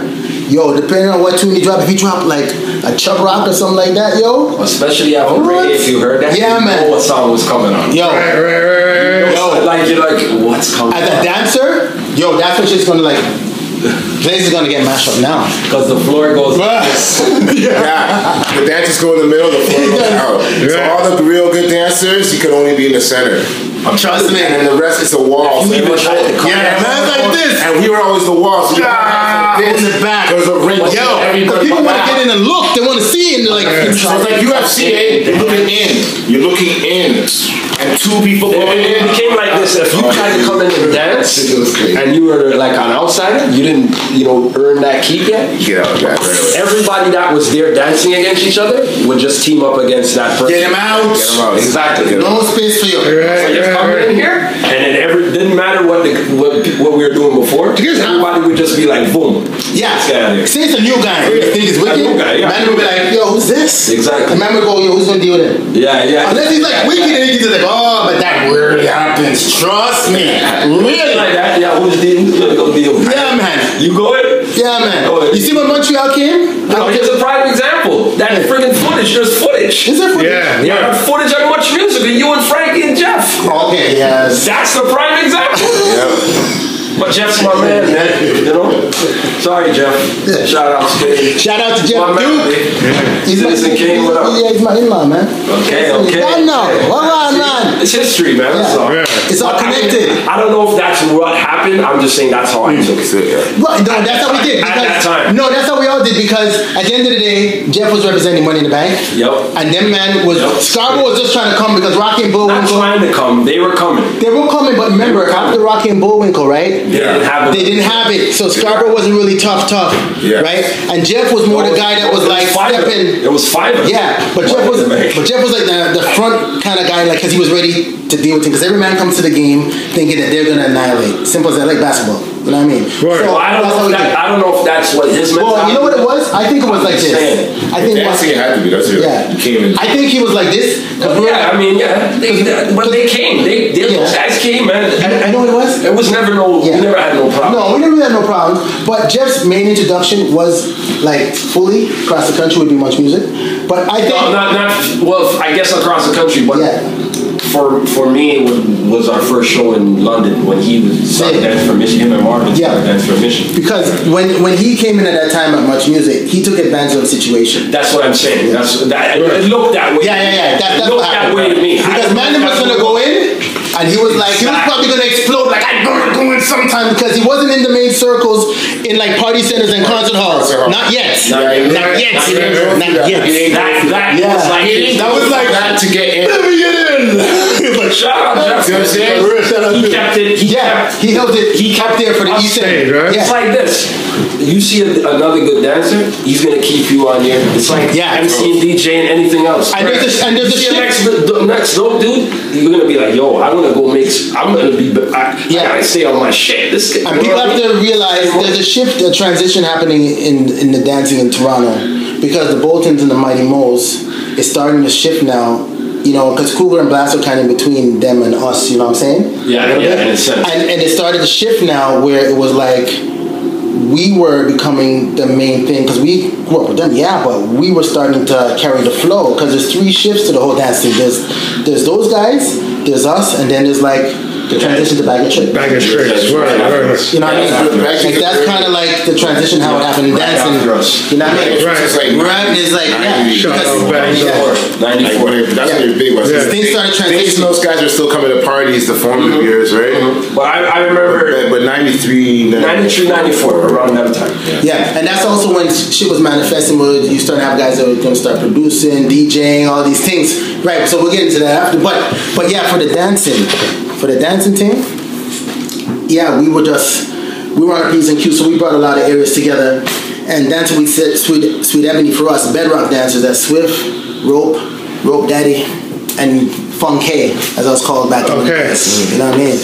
Yo, depending on what tune you drop, if you drop like a Chubb Rock or something like that, yo, Especially after What? reggae, if you heard that, Yeah, you man. know what song was coming on. yo, Right, right, right, right, right. yo, Like you're like, what's coming? as a dancer, yo, that's what she's gonna like, place is gonna get mashed up now. Because the floor goes. Yeah. The dancers go in the middle, the floor goes out. So all the real good dancers, you can only be in the center. Trust me. And the rest is a wall. You So even tried to come yeah, down- man's like this. And we were always the wall. So you Ah, like in the back. There's a ring. Yo, because people want to get in and look, they want to see and they're like, So it's like UFC, eh? You're looking in. You're looking in. And two people going It in. became like this. If you tried to come in and dance, It was crazy. and you were like an outsider, you didn't, you know, earn that keep yet. Get out of right. Everybody that was there dancing against each other would just team up against that person. get him out. Get 'em out. Exactly. Get 'em out. No space for you. So Right, you right, come in here, and then every didn't matter what the what, what we were doing before. Everybody would just be like, boom. Yeah. Let's get out of here. Say it's a new guy. You think it's wicked? new guy, yeah. Man will be like, yo, who's this? Exactly. And man will go, yo, who's gonna deal with it? Yeah, yeah. Unless he's like wicked and he's like, oh, but that rarely happens. Trust me. Really? like that. Yeah, who's dealing? Who's gonna go deal? With it? Yeah, man. You go in. Yeah, man. You see when Montreal came? No, here's a prime example. That friggin' footage. There's footage. Is there footage? Yeah, Yeah, yeah. footage on Much Music of you and Frankie and Jeff. Okay, yes. That's the prime example. Yeah. But Jeff's my man, man. You know? Sorry, Jeff. Yeah. Shout out to Dave. Shout out to Jeff My man, Duke. Dave. He's my, Citizen King, what up? Yeah, he's my in-law, man. Okay, okay. I know. What on, man? It's history, man. That's all. Yeah. It's all But I mean, connected. I don't know if that's what happened. I'm just saying that's how I took it. it, yeah. Right, no, that's how we did. At that time. No, that's how we all did because at the end of the day, Jeff was representing Money in the Bank. Yep. And them man was Yep. Scarborough was just trying to come because Rocky and Not Bullwinkle trying to come. They were coming. they were coming, but remember after Rocky and Bullwinkle, right? Right? They didn't have it. They didn't have it, so Scarborough wasn't really tough, tough, Yeah. right? And Jeff was more the guy that was like five of them. stepping. It was five. Yeah, but Jeff was, Right. but Jeff was like the, the front kind of guy, like because he was ready to deal with it. Because every man comes to the game thinking that they're gonna annihilate. Simple as that, like basketball. You know what I mean? Right. Well, I don't know. If that. I don't know if that's what his mentality. Well, you know what it was? I think it was I'm like just this. I think. Dancing it had to be. That's it. Yeah. You came in. I think he was like this. we're- Yeah, I mean, yeah, they, they- but they came. They, they those Yeah. guys came, man. I, I know what it was. It was never no. Yeah. We never had no problem. No, we never had no problems. But Jeff's main introduction was like fully across the country with Be Much Music. But I think. No, not not. Well, I guess across the country, but Yeah. For for me, it was, was our first show in London when he was started Yeah. dancing for Mission. Him and Marvin Yeah. started dancing for Mission. because when when he came in at that time at Much Music, he took advantage of the situation. That's what I'm saying. That's that. It looked that way. Yeah, yeah, yeah. That, it that's looked that way to me. Because don't know Mandem if was gonna go in, and he was like, he was probably gonna explode. Like I'm gonna go in sometime because he wasn't in the main circles in like party centers and concert halls. Not yet. Not yet. Not yet. Not yet. That that was like That was like Got to get in. Let me get in. He like, Shout out Jeff. You know what I'm saying? He kept it. He Yeah, kept. he held it. He kept there for the East End. right? Yeah. It's like this. You see a, another good dancer, he's gonna keep you on your. It's like Yeah. MC and DJ and anything else. And there's a- and there's you a see next the next dope dude, you're gonna be like, yo, I wanna go make. I'm gonna be. I, Yeah. I gotta stay on my shit. This. And people have to realize there's a shift, a transition happening in in the dancing in Toronto because the Boltons and the Mighty Moles is starting to shift now. You know, because Cougar and Blast are kind of between them and us. You know what I'm saying? Yeah, yeah, bit. in a sense. And and it started to shift now where it was like we were becoming the main thing because we grew up with them, yeah, but we were starting to carry the flow because there's three shifts to the whole dance thing. There's there's those guys, there's us, and then there's like the transition to bag of tricks. Bag of tricks. Right, right. You know what I mean? Like that's kind of like the transition how it happened in Right dancing. after. You know what I mean? Right. It's like Right, it's like yeah, Shout because- out Bang yeah. Like, 94. when it- that's when you're big. Was Yeah. Things started Things transitioning. those guys are still coming to parties, the mm-hmm. formative years, right? Mm-hmm. But I, I remember But, but 93, 93, 94, around that time. Yeah, and that's also when shit was manifesting. Where you start to have guys that were going to start producing, DJing, all these things. Right. So we'll get into that after. But but yeah, for the dancing, for the dancing team, yeah, we were just we were on a P's and Q, so we brought a lot of areas together. And dancing, we said Sweet Sweet Ebony for us, bedrock dancers. That's Swift, Rope, Rope Daddy, and Funk K, as I was called back in the Okay. days. You know what I mean?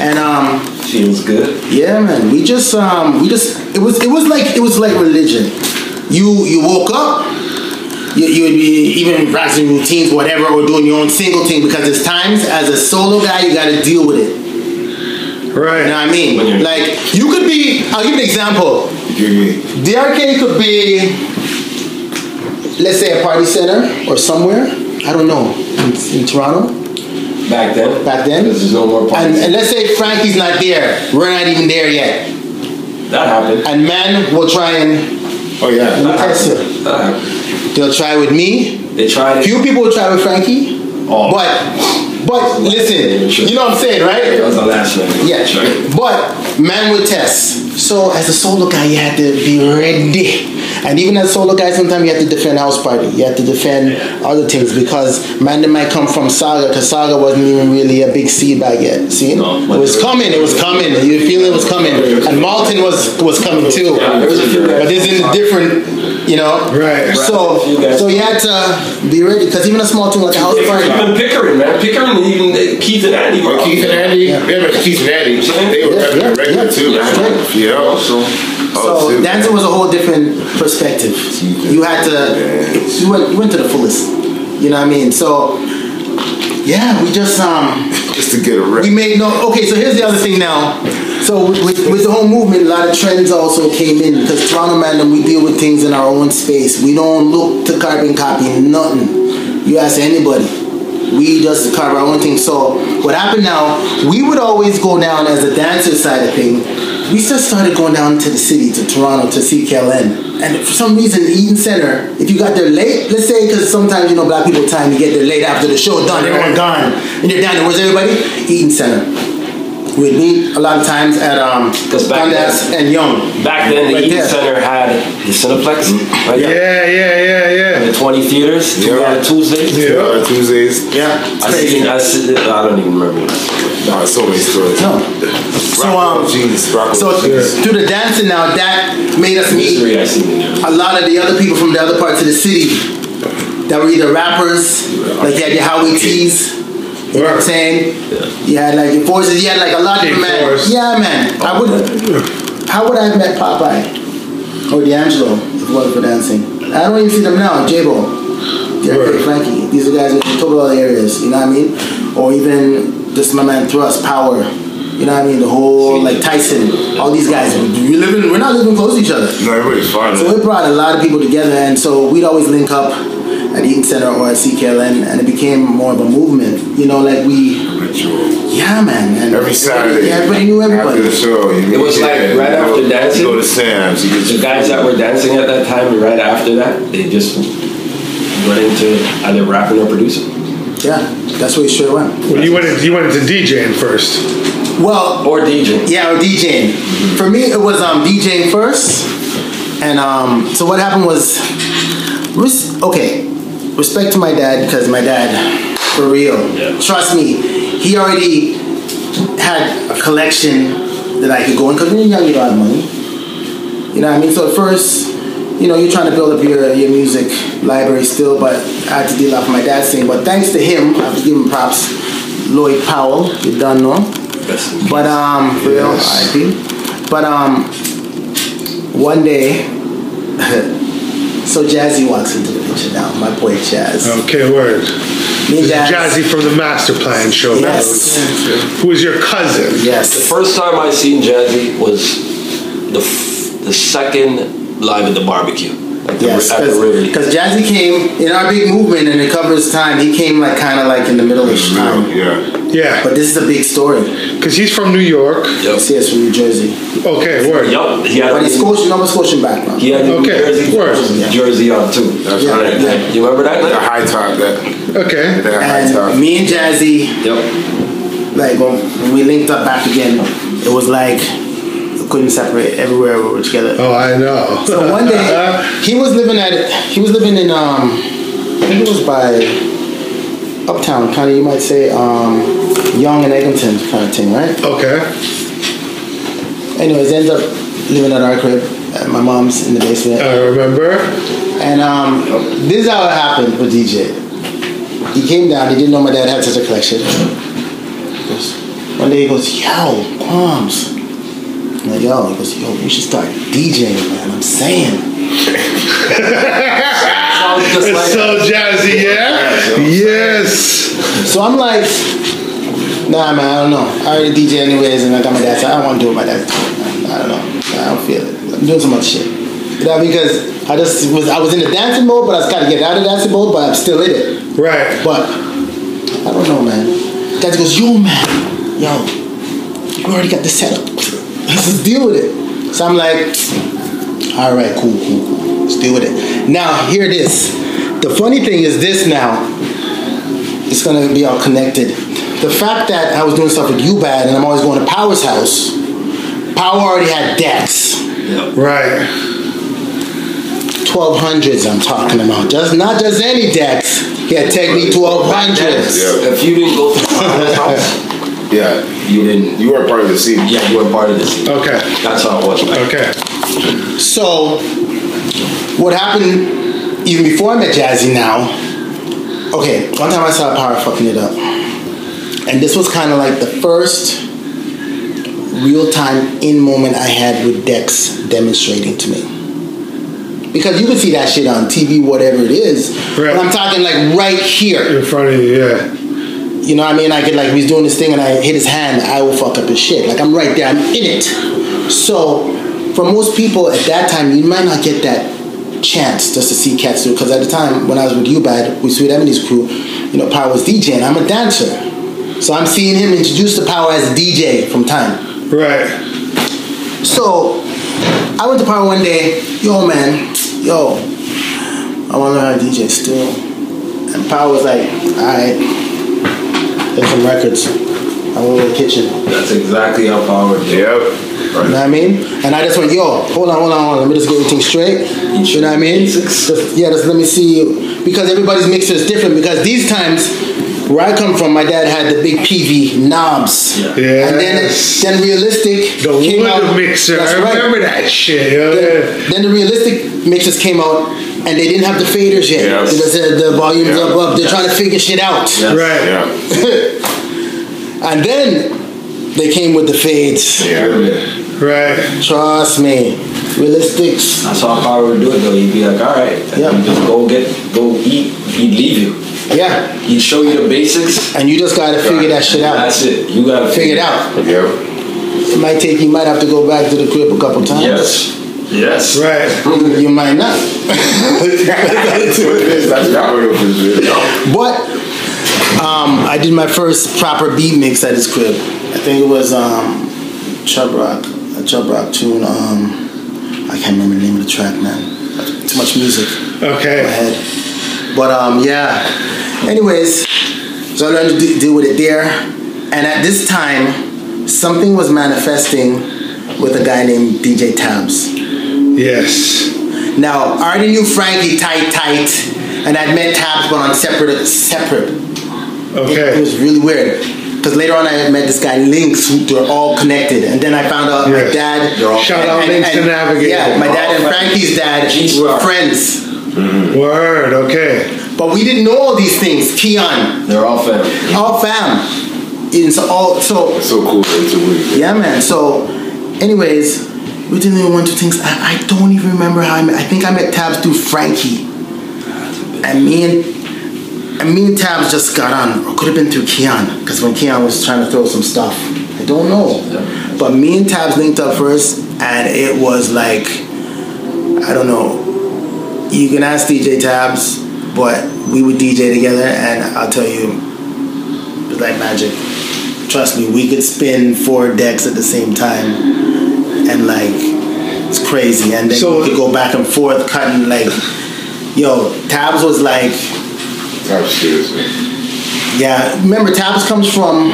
And um, Feels good. yeah, man. We just um we just it was it was like it was like religion. You you woke up, you, you would be even practicing routines, whatever, or doing your own single thing because there's times as a solo guy you gotta deal with it. You know what Right. I mean? Like you could be I'll give you an example. Give me. DRK could be let's say a party center or somewhere. I don't know. In, in Toronto. Back then. Back then. Because there's no more And, parties. and let's say Frankie's not there. We're not even there yet. that happened. And men will try and Oh, yeah. Let me test you. That happened. They'll try with me. They tried it. Few people will try with Frankie. Oh. But but listen, you know what I'm saying, right? That was the last one. Yeah. But man with test. So as a solo guy, you had to be ready. And even as a solo guy, sometimes you have to defend house party. You have to defend other things because man, they might come from Sauga because Sauga wasn't even really a big seed back yet. See, No, it was coming. It was coming. You feel it was coming. And Malton was was coming too. Yeah, there was a. But this is different, you know. Right. So, You so you had to be ready because even a small thing like a house party. Even Pickering, man. Pickering, even Keith and Andy were Keith and Andy, yeah, but Keith and Andy, they were Yeah, repping yeah, regular yeah. too, Yeah, You know, so. oh, dancing was a whole different perspective. You had to, you went, you went to the fullest. You know what I mean? So, yeah, we just um, just to get a rep. we made no. Okay, so here's the other thing now. So with, with the whole movement, a lot of trends also came in because Toronto man, we deal with things in our own space. We don't look to carbon copy nothing. You ask anybody. We just carve our own thing. So what happened now? We would always go down as a dancer side of thing. We just started going down to the city, to Toronto, to CKLN. And for some reason, Eaton Center, if you got there late, let's say, because sometimes, you know, black people time, you get there late after the show done, everyone gone. And you're down there, where's everybody? Eaton Center. We'd meet a lot of times at um, 'Cause back Dundas and Yonge. Back then, the Right Eaton there. Center had the Cineplex. Right Yeah, there. yeah, yeah, The yeah. 20 theaters. Yeah. Yeah. On Tuesdays. Yeah. Uh, Tuesdays. Yeah, I crazy. seen. I, see, I don't even remember. Nah, so many stories. No. So um, jeans, Rockwell so jeans. through the dancing now, that made us meet Three I seen in there. a lot of the other people from the other parts of the city that were either rappers, like you had your Howie T's, you know what I'm saying? You had like your forces, you had like a lot of man. Force. Yeah, man. Oh, I would, how would I have met Popeye or D'Angelo if it wasn't for dancing? I don't even see them now. J-Bo, Derek. Frankie. These are guys took all areas, you know what I mean? Or even this my man Thrust, Power. You know what I mean? The whole like Tyson, all these guys. We living, we're not living close to each other. No, everybody's fine. So it brought a lot of people together, and so we'd always link up at Eaton Center or at CKLN, and it became more of a movement. You know, like we, Ritual. yeah, man. And Every Saturday. yeah, everybody knew everybody. After the everybody. show, you It was meet like right you go- after dancing. You go to Sam's. You The guys that were dancing at that time, right after that, they just went into either rapping or producing. Yeah, that's where we straight went. Well, you went into, you went into DJing first. Well, Or DJing. yeah, or DJing. For me, it was um, DJing first, and um, so what happened was, res- okay, respect to my dad because my dad, for real, Yeah. trust me, he already had a collection that I could go in because when you're young, you don't have money. You know what I mean? So at first, you know, you're trying to build up your, your music library still, but I had to deal off my dad's thing. But thanks to him, I have to give him props. Lloyd Powell, you done know. But um, for real, RIP. But um, one day, so Jazzy walks into the picture now. My boy Jazz. Okay, word. Me and This is Jazz. Jazzy from the Master Plan show. Yes. Who is your cousin? Yes. The first time I seen Jazzy was the f- the second live at the barbecue. At the, Yes, at the Rivoli. because Jazzy came in our big movement and it covers time. He came like kind of like in the middle-ish time. Yeah. Yeah, But this is a big story. because he's from New York. Yep. See, it's from New Jersey. Okay, word. Yup. He had But he's the, Scotian, Nova Scotian background. he had the Okay, New Jersey word. jersey on too. That's Yeah, right. yeah. You remember that? The high top. That Okay. that high And top. me and Jazzy, Yep. like when when we linked up back again, it was like we couldn't separate. Everywhere we were together. Oh, I know. So one day he was living at he was living in um I think it was by uptown kind of you might say um Yonge and Eglinton kind of thing right. okay. Anyways, ended up living at our crib at my mom's in the basement. I remember. And um, this is how it happened with DJ. He came down. He didn't know my dad had such a collection. He goes, one day he goes, "Yo, Quams." I'm like, "Yo," he goes, "Yo, we should start DJing, man." I'm saying. Sounds just It's like so jazzy, yeah? Yes. So I'm like, "Nah, man, I don't know. I already DJ anyways, and I got my dad. So I don't want to do it. with My dad. I don't know. I don't feel it. I'm doing so much shit. You know, because I just was I was in the dancing mode, but I was kind of getting out of dancing mode, but I'm still in it. Right. But I don't know, man. Dad goes, yo, man, yo, you already got the setup. Let's just deal with it. So I'm like, all right, cool, cool, cool. Let's deal with it. Now, hear this. The funny thing is this now. It's gonna be all connected. The fact that I was doing stuff with you bad and I'm always going to Power's house. Power already had decks. Right. 1200s I'm talking about. Just not just any decks. He had Technics 1200s. Yeah. If you didn't go to Power's house, Yeah. you didn't. You were part of the scene. Yeah, you were part of this. Okay. That's how it was. Like. Okay. So, what happened even before I met Jazzy now? Okay, one time I saw Power fucking it up, and this was kind of like the first real time in moment I had with Dex demonstrating to me. Because you can see that shit on TV, whatever it is. Right. But I'm talking like right here. In front of you, yeah. You know what I mean? I could like he's doing this thing and I hit his hand, I will fuck up his shit. Like I'm right there, I'm in it. So for most people at that time, you might not get that chance just to see cats do. Because at the time when I was with you, bad with Sweet Ebony's crew, you know, Power was DJing. I'm a dancer, so I'm seeing him introduce the Power as a DJ from time. Right. So I went to Power one day, yo man, yo, I want to learn how to DJ still. And Power was like, alright, there's some records. I went in the kitchen. That's exactly how power. Yep. You know what I mean? And I just went, yo, hold on, hold on, hold on. Let me just get everything straight. You know what I mean? Basics. Just, yeah, just let me see. Because everybody's mixer is different. Because these times, where I come from, my dad had the big PV knobs. Yeah. And then, Yes. then realistic The came wood out. mixer. That's I right. remember that shit. yo. Then, then the realistic mixers came out, and they didn't have the faders yet. Yes. Because the, the volume's Yeah. up, up. They're trying to figure shit out. Yeah. Right. Yeah. And then they came with the fades. Yeah. Right. Trust me. Realistics. That's how power would do it though. He'd be like, all right, Yeah. just go get, go eat. He'd leave you. Yeah. He'd show you the basics. And you just gotta figure that shit out. That's it. You gotta Figure it out. Yep. It might take you might have to go back to the crib a couple times. Yes. Yes. Right. You might not. That's power of his But um, I did my first proper beat mix at his crib. I think it was um, Chubb Rock, a Rock tune. Um, I can't remember the name of the track, man. Too much music in my Okay. head. But um, yeah. Anyways, so I learned to do, deal with it there. And at this time, something was manifesting with a guy named DJ Tabs. Yes. Now, I already knew Frankie tight, tight, and I'd met Tabs, but on separate, separate. Okay. It, Okay. was really weird. Because later on, I met this guy Links, who were all connected, and then I found out my dad. They're all- Shout out Links to Navigator. Yeah, my dad and Frankie's dad G-Star. were friends, mm-hmm. Word. Okay. but we didn't know all these things. Keon, They're all fam. all fam, It's all so So cool. It's a. Yeah, man. So, anyways, we did little one two things. I, I don't even remember how I met. I think I met Tabs through Frankie, and me and and me and Tabs just got on. Or could have been through Keon, because when Keon was trying to throw some stuff, I don't know. But me and Tabs linked up first, and it was like, I don't know. You can ask DJ Tabs, but we would DJ together, and I'll tell you, it was like magic trust me, we could spin four decks at the same time, and like it's crazy. And then So- we could go back and forth, cutting like, yo, Tabs was like, I'm yeah. Remember, Tabs comes from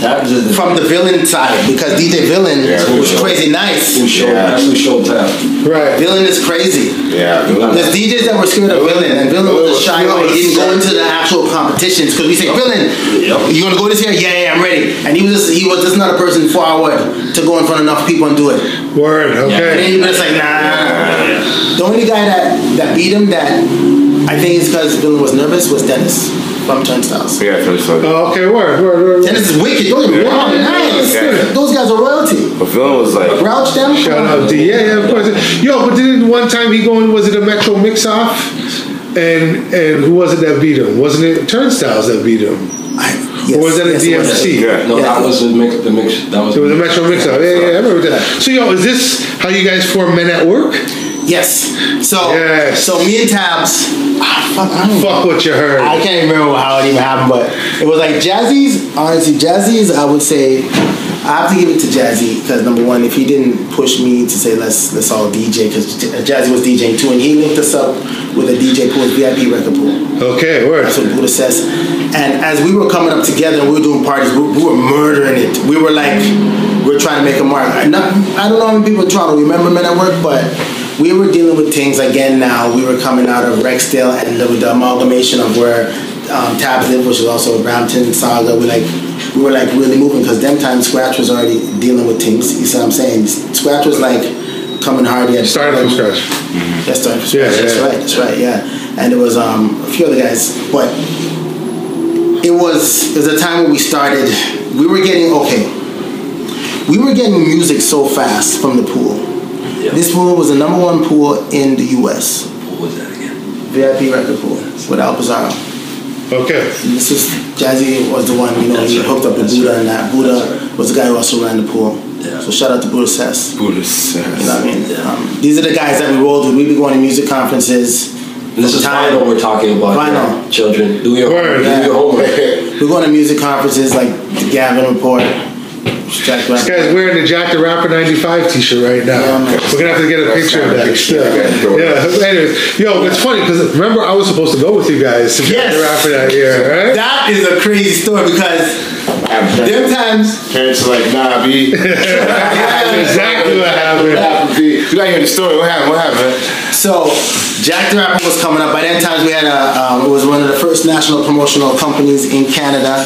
Tabs is from the villain side because DJ Villain Yeah, was sure. crazy nice. who showed. Yeah. That's who showed Tab. Right. Villain is crazy. Yeah. There's DJs that were scared of Villain, and Villain was a shy away. He didn't go into the actual competitions because we say, Villain, Yep. you gonna go this year? Yeah, yeah, I'm ready. And he was just, he was just not a person forward to go in front of enough people and do it. Word. And then Okay. he was like, nah. The only guy that, that beat him that I think it's because Villain was nervous was Dennis from Turnstiles. Yeah, first of. Oh, okay. Word. Word. Word. Dennis is wicked. Don't get me wrong. Nice. Yeah. Those guys are royalty. But Villain was like, Grouch them. Shout out D. Yeah, yeah, of course. Yo, but didn't one time he go in? Was it a Metro mix off? And and who was it that beat him? Wasn't it Turnstiles that beat him? I, yes, or was that a yes, it was. DMC? Yeah. No, Yeah. that was the mix. The mix. That was. It was a Metro mix off. Yeah, yeah, I remember that. So yo, is this how you guys form Men at Work? Yes. So Yes. so me and Tabs. Ah, fuck, I don't Fuck what you heard. I can't remember how it even happened, but it was like Jazzy's. Honestly, Jazzy's. I would say I have to give it to Jazzy because number one, if he didn't push me to say let's let's all DJ because Jazzy was DJing too, and he linked us up with a DJ pool, VIP record pool. Okay, word. That's what Buddha says. And as we were coming up together and we were doing parties, we, we were murdering it. We were like, we are trying to make a mark. I, not, I don't know how many people in Toronto remember Men at Work, but we were dealing with things again now. We were coming out of Rexdale and the, the amalgamation of where um, Tabs lived, which is also a Brampton Sauga. We like, we were like really moving because them time Scratch was already dealing with things. You see what I'm saying? Scratch was like coming hard. Had Started from scratch. yeah, starting from Yeah, scratch. That's yeah. right. That's right. Yeah, and it was um, a few other guys, but it was it was a time when we started. We were getting okay. We were getting music so fast from the pool. Yeah. This pool was the number one pool in the U.S. What was that again? VIP record pool with Al Pizarro. Okay. And this is Jazzy was the one you know That's he right. hooked up with That's Buddha right. and that Buddha right. was the guy who also ran the pool. Yeah. So shout out to Buddha Sess. Buddhist. You know what I mean? Um, these are the guys that we rolled with. We be going to music conferences. This is Time. vinyl we're talking about. Vinyl. Children, do your Word. do your homework. We're going to music conferences like the Gavin Report. Jack the This Rapper. guy's wearing the Jack the Rapper 95 t-shirt right now. Yeah, man. We're gonna have to get a picture of that. picture. still. I gotta throw it Yeah, anyways. Yo, it's funny because remember I was supposed to go with you guys to Jack Yes. the Rapper that year, right? That is a crazy story because them times Parents are like, nah, B. That's exactly what happened. What happened, B? You gotta hear the story. What happened? What happened? So, Jack the Rapper was coming up. By that time, we had a. Um, it was one of the first national promotional companies in Canada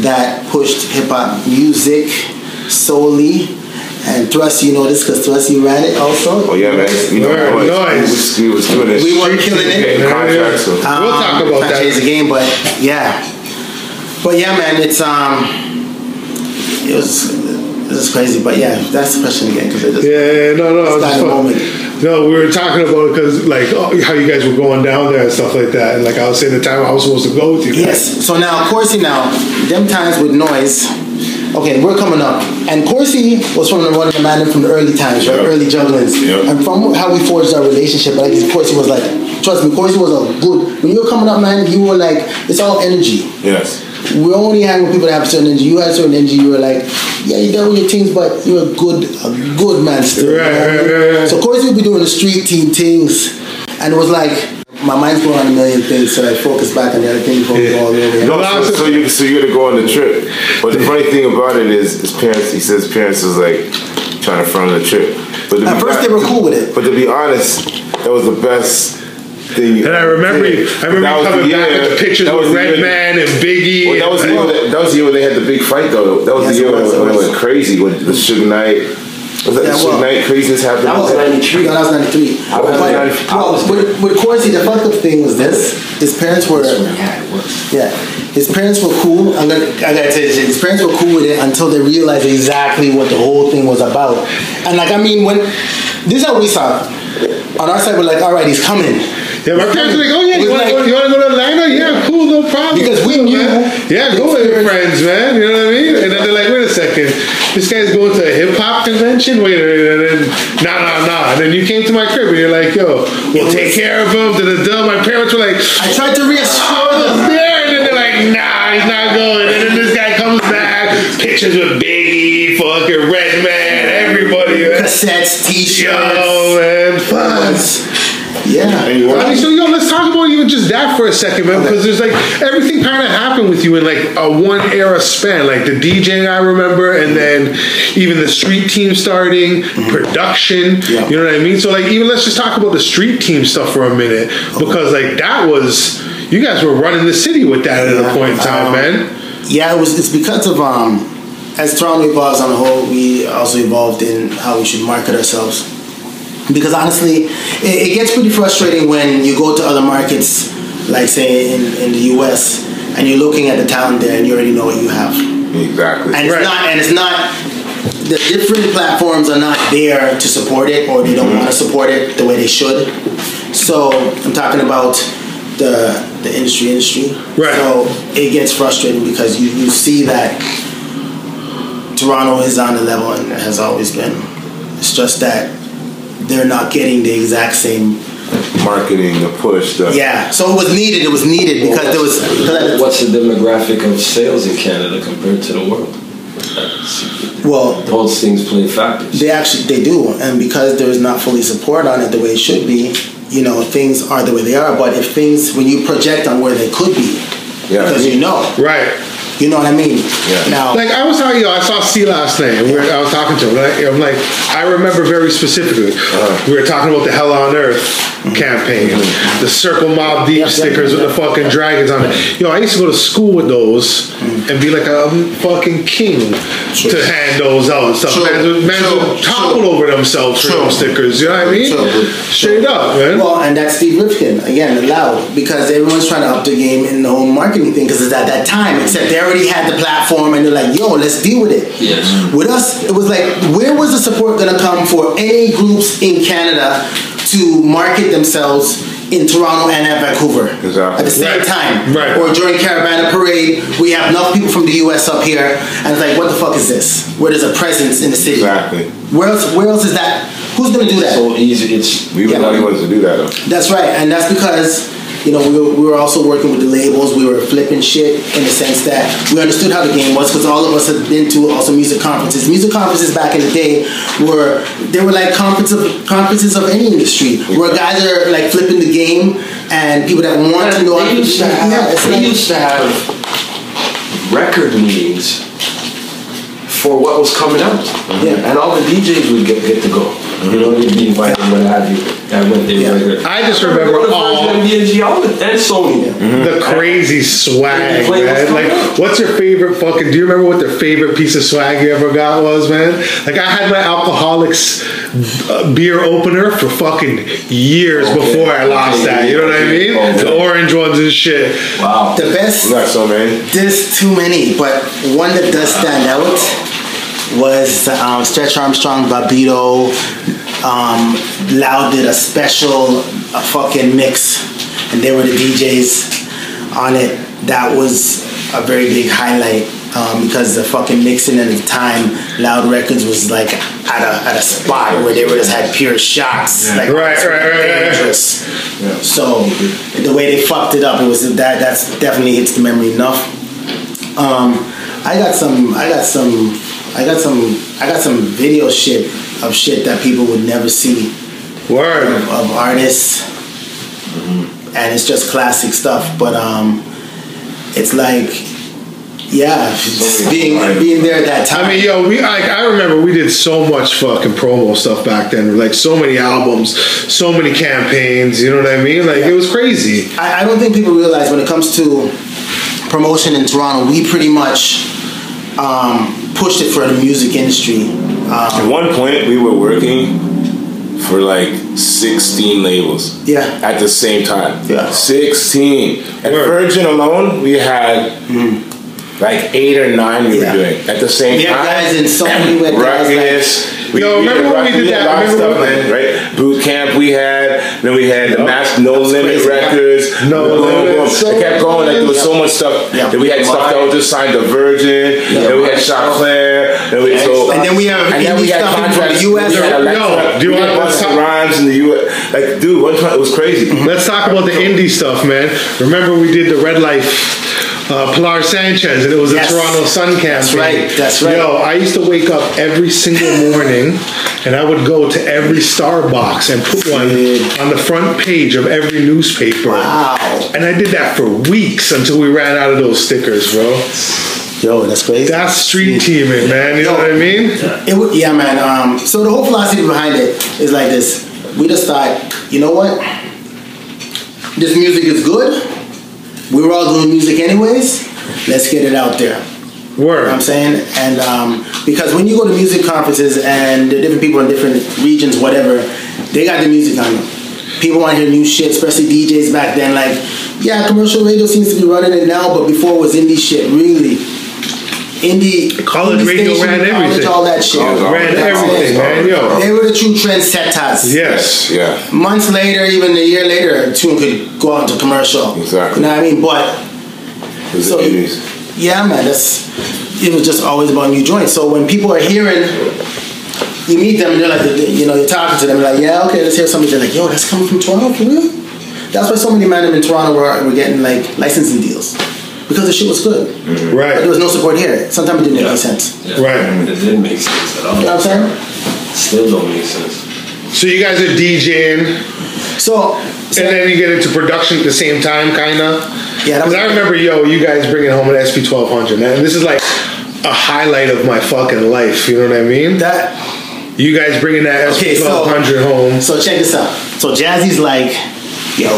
that pushed hip hop music solely. And Thrust, you know this because Thrust, you ran it also. Oh yeah, man. You know, Word, boys, nice. we, was, we was doing this. We were killing it. Getting contracts. So. We'll talk about that. Change the game, but yeah, but yeah, man, it's um, it was this is crazy, but yeah, that's the question again because it just Yeah, no, no, It's it's not just a fun. moment. No, we were talking about it because like oh, how you guys were going down there and stuff like that, and like I was saying the time I was supposed to go with you. Yes. So now, Corsi now, them times with noise. Okay, we're coming up, and Corsi was from the one of the man from the early times, right? Yeah. Early jugglers, Yeah. and from how we forged our relationship. Like Corsi was like, trust me, Corsi was a good. When you were coming up, man, you were like, it's all energy. Yes. We only hang with people that have certain energy. You had certain energy. You were like, yeah, you done with your things, but you're a good, a good man still. Right, you know what I right, mean? right, right. So Corsi would be doing the street team things, and it was like my mind's going on a million things, so I focus back on the other thing before we go all the way over. No, so, so you so you're gonna go on the trip. But the funny thing about it is his parents he says parents was like trying to front on the trip. But At first hon- they were cool with it. But to be honest, that was the best thing. And I remember, you, I remember you coming the back year- with the pictures that was with the year- Redman and Biggie. Well, that was the and, year that, that was the year when they had the big fight though. That was Yes, the year it when, was, it when it was. went crazy when the Suge Knight. Was that Yeah, the Suge well, Knight craziness happened? that was 93. No, that was 93. I was But- 93. Well, with, with Corsi, the fucked up thing was this. His parents were, Yeah, it was. yeah, his parents were cool. I'm gonna, I gotta tell you, his parents were cool with it until they realized exactly what the whole thing was about. And like, I mean, when, this is how we saw. On our side, we're like, all right, he's coming. Yeah, my parents were like, oh yeah, you want to like- go, you want to go to Atlanta? Yeah, cool, no problem. Because we Cool, knew man. Yeah, go with your friends, man. You know what I mean? And then they're like, wait a second, this guy's going to a hip hop convention. Wait a minute, and then nah, nah, nah. And then you came to my crib and you're like, yo, we'll take care of him. Da da da. My parents were like, I tried to reassure them. there, and then they're like, nah, he's not going. And then this guy comes back, pictures with Biggie, fucking Redman, everybody. Man. Cassettes, t-shirts. Yo, man, fuck. Yeah. I mean, so yo, let's talk about even just that for a second, man, because there's like everything kind of happened with you in like a one era span, like the DJing I remember, and then even the street team starting, production. Yeah. You know what I mean? So like even let's just talk about the street team stuff for a minute, because like that was you guys were running the city with that at a point in time, Um, man. Yeah, it was. It's because of um, as Toronto evolves on the whole, we also evolved in how we should market ourselves. Because honestly, it, it gets pretty frustrating when you go to other markets, like say in, in the U.S., and you're looking at the talent there, and you already know what you have, Exactly. and exactly. it's Right. not, and it's not. The different platforms are not there to support it, or they don't mm-hmm. want to support it the way they should. So I'm talking about the the industry industry. Right. So it gets frustrating because you, you see that Toronto is on the level and has always been. It's just that they're not getting the exact same. Marketing, the push, the Yeah. So it was needed. It was needed because there was. What's the demographic of sales in Canada compared to the world? Well, Those things play factors. They actually they do, and because there is not fully support on it the way it should be, you know things are the way they are. But if things when you project on where they could be, Yeah. because you know, Right. You know what I mean. Yeah. Now, Like I was talking, you know, I saw C last night. And we were, I was talking to him. Like, I'm like, I remember very specifically. Uh-huh. We were talking about the Hell on Earth campaign, mm-hmm. the Circle Mobb Deep Yep, yep, stickers with yep. the fucking dragons on it. Yo, I used to go to school with those mm-hmm. and be like a fucking king to hand those out and stuff. True. Man, man True. would topple over themselves for True. those stickers. You know what I mean? True. Straight up, man. well, and that's Steve Rifkin again, loud because everyone's trying to up the game in the whole marketing thing because it's at that time. Except they already had the platform and they're like, "Yo, let's deal with it." Yes. With us, it was like, where was the support gonna come for any groups in Canada to market themselves in Toronto and at Vancouver Exactly. at the same Right. time? Right. Or during Caribana Parade, we have enough people from the U.S. up here, and it's like, what the fuck is this? Where there's a presence in the city? Exactly. Where else? Where else is that? Who's gonna do that? So easy. It's We were Yeah. the only ones to do that though. That's right, and that's because you know, we were, we were also working with the labels. We were flipping shit in the sense that we understood how the game was because all of us had been to also music conferences. Music conferences back in the day were they were like conferences of conferences of any industry where guys are like flipping the game and people that want to know. They used to have, Yeah, it's they like- used to have record meetings for what was coming out. Yeah. And all the DJs would get, get to go. You know, they'd be invited, what have you. That went there Yeah. regular. I just remember Go all- first MDNG outlet and Sony. The crazy swag, Play man. Like, what's your favorite fucking? Do you remember what their favorite piece of swag you ever got was, man? Like, I had my alcoholics uh, beer opener for fucking years before I lost that. You know what I mean? Okay. The orange ones and shit. Wow. the best. Not so many. There's too many, but one that does stand out was um, Stretch Armstrong, Bobbito. Um, Loud did a special a fucking mix, and they were the DJs on it. That was a very big highlight um, because the fucking mixing at the time, Loud Records was like at a, at a spot where they were just had pure shots. Like, Right, right, right, right, right. dangerous. So the way they fucked it up, it was that that's definitely hits the memory enough. Um, I got some. I got some. I got some. I got some video shit of shit that people would never see Word. of, of artists, and it's just classic stuff. But um, it's like, yeah, just being being there at that time. I mean, yo, we like I remember we did so much fucking promo stuff back then. Like so many albums, so many campaigns. You know what I mean? Like it was crazy. I, I don't think people realize when it comes to promotion in Toronto, we pretty much um, pushed it for the music industry. At Um, one point, we were working for like 16 labels. Yeah. At the same time. Yeah. 16. At Word. Virgin alone, we had like eight or nine we Yeah. were doing at the same we time. had guys in Sony, we had guys like, Rawkus. Yo, remember when we did that? had a lot of Remember stuff, when- man, right? Boot camp we had. Then we had the Mass No Limit crazy. Records. No boom, Limit, boom. so It kept going. Like there was so much stuff. Yeah. Then we had stuff that was just signed to Virgin. then we had Choclair. Then we so. And then we have and then we had stuff from the. US. We had Yo, Alexa. do you want Busta Rhymes in the U.S. Like, dude, it was crazy. Let's talk about the indie stuff, man. Remember we did the Red Life. Uh, Pilar Sanchez, and it was a Yes. Toronto Sun campaign. That's right, that's right. Yo, I used to wake up every single morning, and I would go to every Starbucks and put one on the front page of every newspaper. Wow. And I did that for weeks until we ran out of those stickers, bro. Yo, that's crazy. That's street teaming, man. You know what I mean? It would, yeah, man. Um, so the whole philosophy behind it is like this. We just thought, you know what? This music is good. We were all doing music anyways. Let's get it out there. You know what I'm saying? And um, because when you go to music conferences and are different people in different regions, whatever, they got the music on them. People want to hear new shit, especially DJs back then. Like, yeah, commercial radio seems to be running it now, but before it was indie shit, really. Indie College indie radio station, ran college, everything. all that shit. Ran everything, man. Yo. They were the true trendsetters. Yes. Yeah. Months later, even a year later, a tune could go out to commercial. Exactly. You know what I mean? But It was So- the 80s. yeah, man, that's it was just always about new joints. So when people are hearing, you meet them, and they're like, you know, you're talking to them, like, yeah, okay, let's hear something. They're like, yo, that's coming from Toronto for real. That's why so many men in Toronto were, were getting like licensing deals because the shit was good. Mm-hmm. But there was no support here. Sometimes it didn't make any sense. Yeah. Right. It didn't make sense at all. You know what I'm saying? Still don't make sense. So you guys are DJing. So, And then you get into production at the same time, kinda. Yeah, that was- Because I remember, yo, you guys bringing home an SP twelve hundred, and this is like a highlight of my fucking life. You know what I mean? that You guys bringing that Okay, SP so- twelve hundred home. So check this out. So Jazzy's like, yo,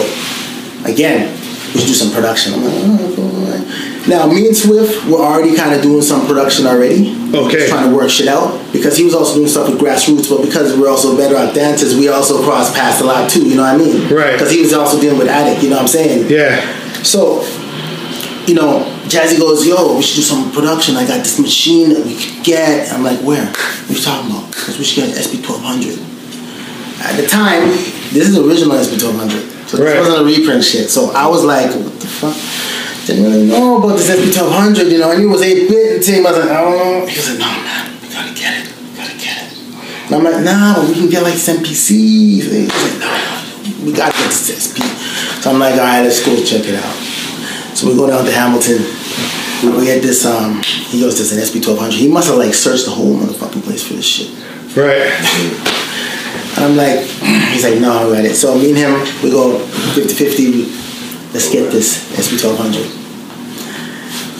again, we should do some production. I'm like, oh, cool, all right. Now, me and Swift were already kind of doing some production already. Okay. Just trying to work shit out because he was also doing stuff with grassroots, but because we're also better at dances, we also cross paths a lot too. You know what I mean? Right. Because he was also dealing with addict. You know what I'm saying? Yeah. So, you know, Jazzy goes, yo, we should do some production. I got this machine that we could get. I'm like, where? What are you talking about? Because we should get an SP1200. At the time, this is the original SP1200. So Right. this wasn't a reprint shit. So I was like, what the fuck? Didn't really know about this SP1200, you know. I knew it was 8 bit and team. I was like, I don't know. He was like, no, man, we gotta get it. We gotta get it. And I'm like, nah, but we can get like some MPCs. He's like, no, we gotta get this SP. So I'm like, all right, let's go check it out. So we go down to Hamilton. We get this. Um, he goes, "There's an SP1200." He must have like searched the whole motherfucking place for this shit. Right. And I'm like, he's like, no, I got it. So me and him, we go 50-50. Let's get this SP1200.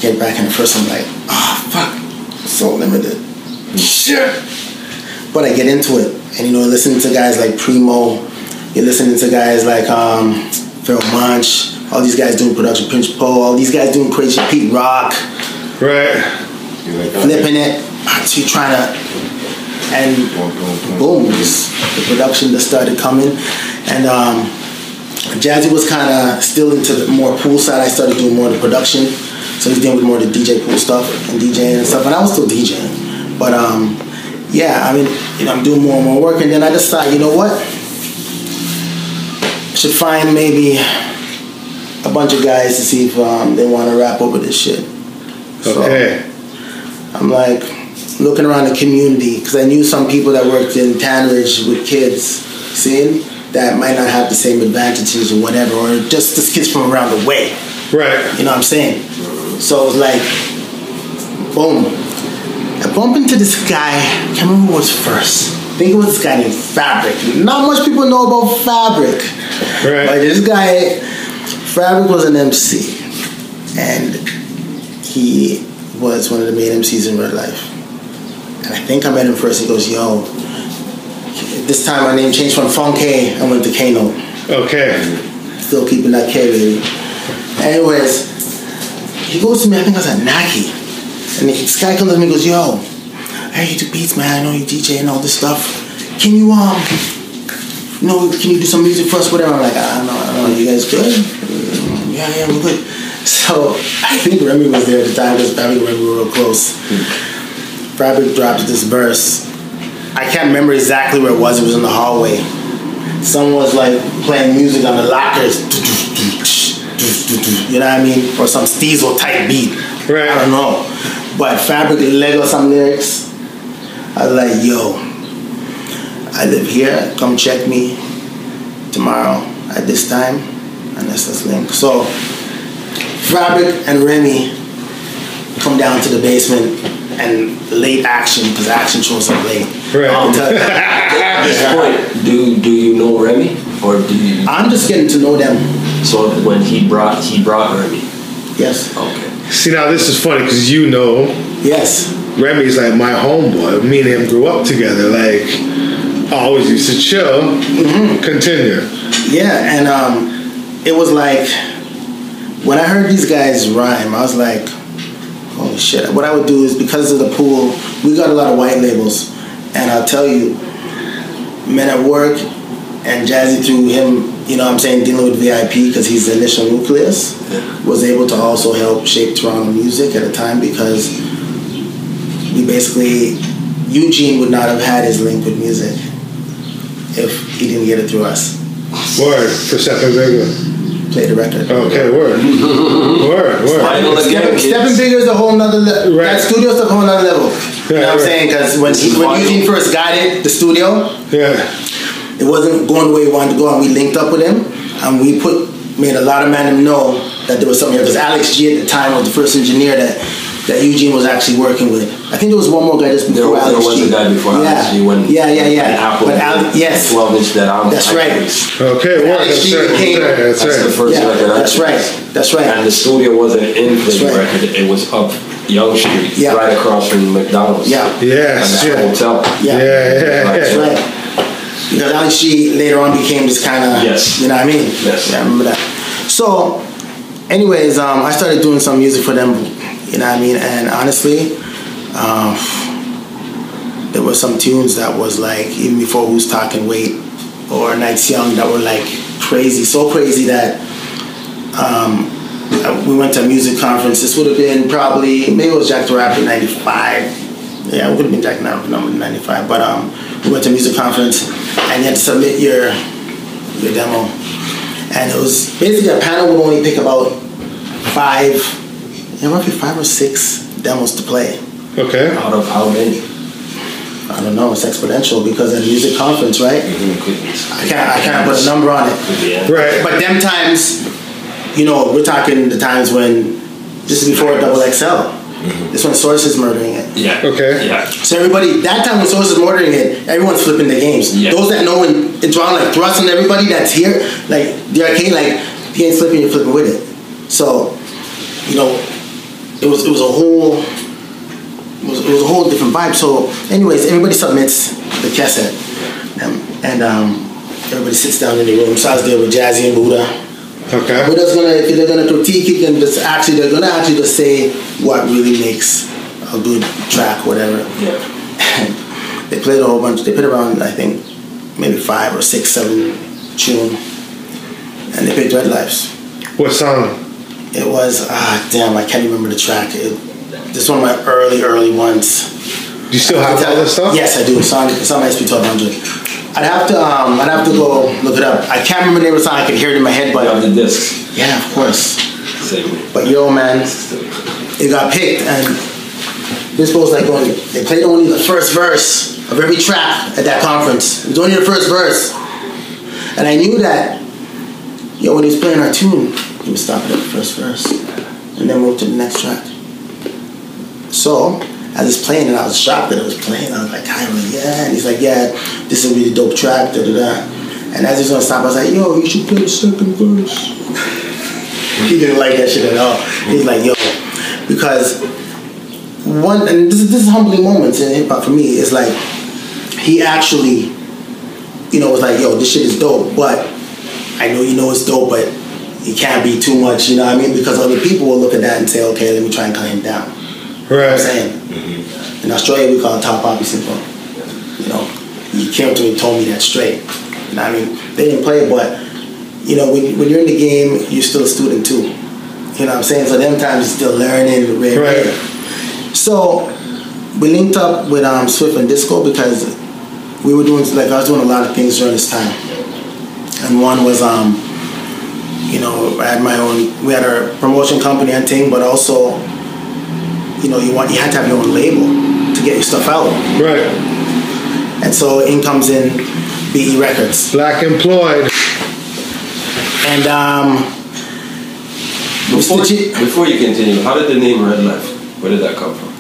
Get back in the first, I'm like, oh fuck, so limited. Shit. But I get into it, and you know, listening to guys like Primo, you're listening to guys like um, Phil Munch, all these guys doing production, Prince Paul, all these guys doing crazy. Pete Rock, Right. flipping it. You're trying to, and boom, the production that started coming, and um, Jazzy was kind of still into the more pool side. I started doing more of the production, so he's dealing with more of the DJ pool stuff and DJing and stuff. And I was still DJing, but um, yeah, I mean, you know, I'm doing more and more work, and then I decided, you know what, I should find maybe a bunch of guys to see if um, they want to rap over this shit. So, Okay. I'm like looking around the community because I knew some people that worked in Tanridge with kids, seeing that might not have the same advantages or whatever, or just just kids from around the way. Right. You know what I'm saying? So it was like, boom. I bump into this guy. I can't remember who was first. I think it was this guy named Fabric. Not much people know about Fabric. Right. But this guy, Fabric was an MC, and he was one of the main MCs in Red Life. And I think I met him first. He goes, "Yo." This time my name changed from Funky. I went to Kano. Okay. Still keeping that K, baby. Anyways, he goes to me. I think I was at Naki, and this guy comes to me and goes, "Yo, hey, you do beats, man. I know you DJ and all this stuff. Can you um, you know, can you do some music for us? Whatever." I'm like, "I don't know. I don't know. You guys good? "Mm, Yeah, yeah, we're good." So I think Remy was there at the time because Fabric and Remy were real close. Fabric dropped this verse. I can't remember exactly where it was. It was in the hallway. Someone was like playing music on the lockers. You know what I mean? Or some Steezel type beat. Right. I don't know. But Fabric Lego some lyrics. I was like, yo, I live here. Come check me tomorrow at this time. And let's let's link. So Fabric and Remy come down to the basement and late action because action shows up late. Right. I'll tell you. At this point, do do you know Remy, or do you? I'm just getting to know them. So when he brought he brought Remy. Yes. Okay. See, now this is funny because you know Yes. Remy's like my homeboy. Me and him grew up together. Like, I always used to chill. Continue. Yeah, and um, it was like when I heard these guys rhyme, I was like, holy shit. What I would do is because of the pool, we got a lot of white labels. And I'll tell you, men at work and Jazzy through him, you know what I'm saying, dealing with VIP because he's the initial nucleus, was able to also help shape Toronto music at a time because we basically, Eugene would not have had his link with music if he didn't get it through us. Word for Stephen Bigger. Play the record. Okay, word. word, word. Final again, Stepping, kids. Bigger is a whole nother level. Right. That studio's a whole nother level. You know what I'm saying? Because when, he, when Eugene first got it, the studio, Yeah. it wasn't going the way he wanted to go, and we linked up with him, and we put made a lot of men know that there was something here. Because Alex G at the time was the first engineer that that Eugene was actually working with. I think there was one more guy just There, before there Alex was G. a guy before yeah. Alex G when yeah, yeah, yeah. when Apple but Al- yes, 12 inch that I'm That's right. Okay, But word. Alex That's G right. came- That's right. That's That's the right. first yeah, record that's right. That's right. And the studio wasn't in That's Play right. Record. It was up Yonge Street, Yeah. right across from McDonald's. Yeah. Yes, And yeah. hotel. Yeah. Yeah, yeah, Right. That's yeah. right. Because Alex G later on became this kind of, Yes. you know what I mean? Yes. Yeah, I remember that. So, anyways, um, I started doing some music for them, you know what I mean? And honestly, um, there were some tunes that was like, even before Who's Talking Weight or Nights Young, that were like crazy, so crazy that um, we went to a music conference. This would have been probably, maybe it was Jack the Rapper 95. Yeah, it would have been Jack the Rapper number 95. But um, we went to a music conference and you had to submit your, your demo. And it was basically a panel would only pick about five, yeah, roughly five or six demos to play. Okay. Out of how many? I don't know. It's exponential because of the music conference, right? I can't. I can't put a number on it. Yeah. Right. But them times, you know, we're talking the times when this is before Double XL. This when Source is murdering it. Yeah. Okay. Yeah. So everybody, that time when Source is murdering it, everyone's flipping the games. Yeah. Those that know when it's wrong, like Thrust and everybody that's here, like the arcade, like if you ain't flipping, you're flipping with it. So, you know, it was it was a whole it was, it was a whole different vibe. So, anyways, everybody submits the cassette, um, and um, everybody sits down in the room. So I was there with Jazzy and Buddha. Okay. We're just gonna if they're gonna critique it and just actually they're gonna actually just say what really makes a good track, whatever. Yeah. And they played a whole bunch. They played around I think maybe five or six, seven tune, and they played Red Lives. What song? It was ah damn I can't remember the track. It, this one of my early early ones. Do you still have all this stuff? Yes, I do. It's on, it's on SP1200. I'd have to um, I'd have to go look it up. I can't remember the name of the song. I could hear it in my head, but the discs. yeah, of course. Same. But yo, man, it got picked, and this was like only they played only the first verse of every track at that conference. It was only the first verse, and I knew that. Yo, when he was playing our tune, he would stop it at the first verse, and then move to the next track. So as it's playing, and I was shocked that it was playing. I was like, Tyler, yeah. And he's like, yeah, this is a really dope track. Da da da. And as he's gonna stop, I was like, yo, you should play the second verse. he didn't like that shit at all. He's like, yo, because one, and this is this is humbling moments in hip hop for me. It's like he actually, you know, was like, yo, this shit is dope, but I know you know it's dope, but it can't be too much. You know what I mean? Because other people will look at that and say, okay, let me try and cut him down. You know what I'm Right. saying? In Australia, we call it tall poppy syndrome. You know, he came to me and told me that straight. You know I mean? They didn't play it, but, you know, when, when you're in the game, you're still a student too. You know what I'm saying? So them times you're still learning. Rare, Right. So we linked up with um, Swift and Disco because we were doing, like, I was doing a lot of things during this time. And one was, um, you know, I had my own, we had our promotion company and thing, but also, you know, you want you had to have your own label get your stuff out. Right. And so in comes in BE Records. Black employed. And um Before, Mr. G- before you continue, how did the name Red Life? Where did that come from?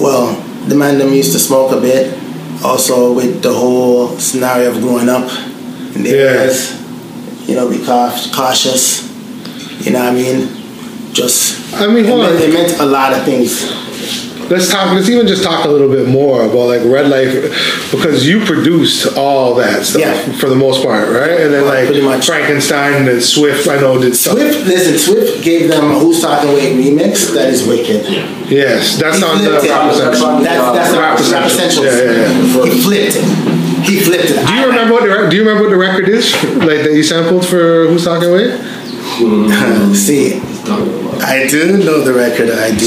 well, the man them used to smoke a bit. Also with the whole scenario of growing up in the Yeah. areas. You know, be cau- cautious. You know what I mean? Just I mean, it hold meant, it meant a lot of things. Let's talk. Let's even just talk a little bit more about like Red Life, because you produced all that stuff Yeah. for the most part, right? And then Well, like pretty much. Frankenstein and Swift, I know did stuff. Swift, listen, Swift gave them a Who's Talking Weight remix that is wicked. Yes, that's He on the rap. That's that's the Rap Essentials. essentials. Yeah, yeah, He flipped it. He flipped it. Do you remember what the Do you remember what the record is? Like that you sampled for Who's Talking With? See, I do know the record. I do.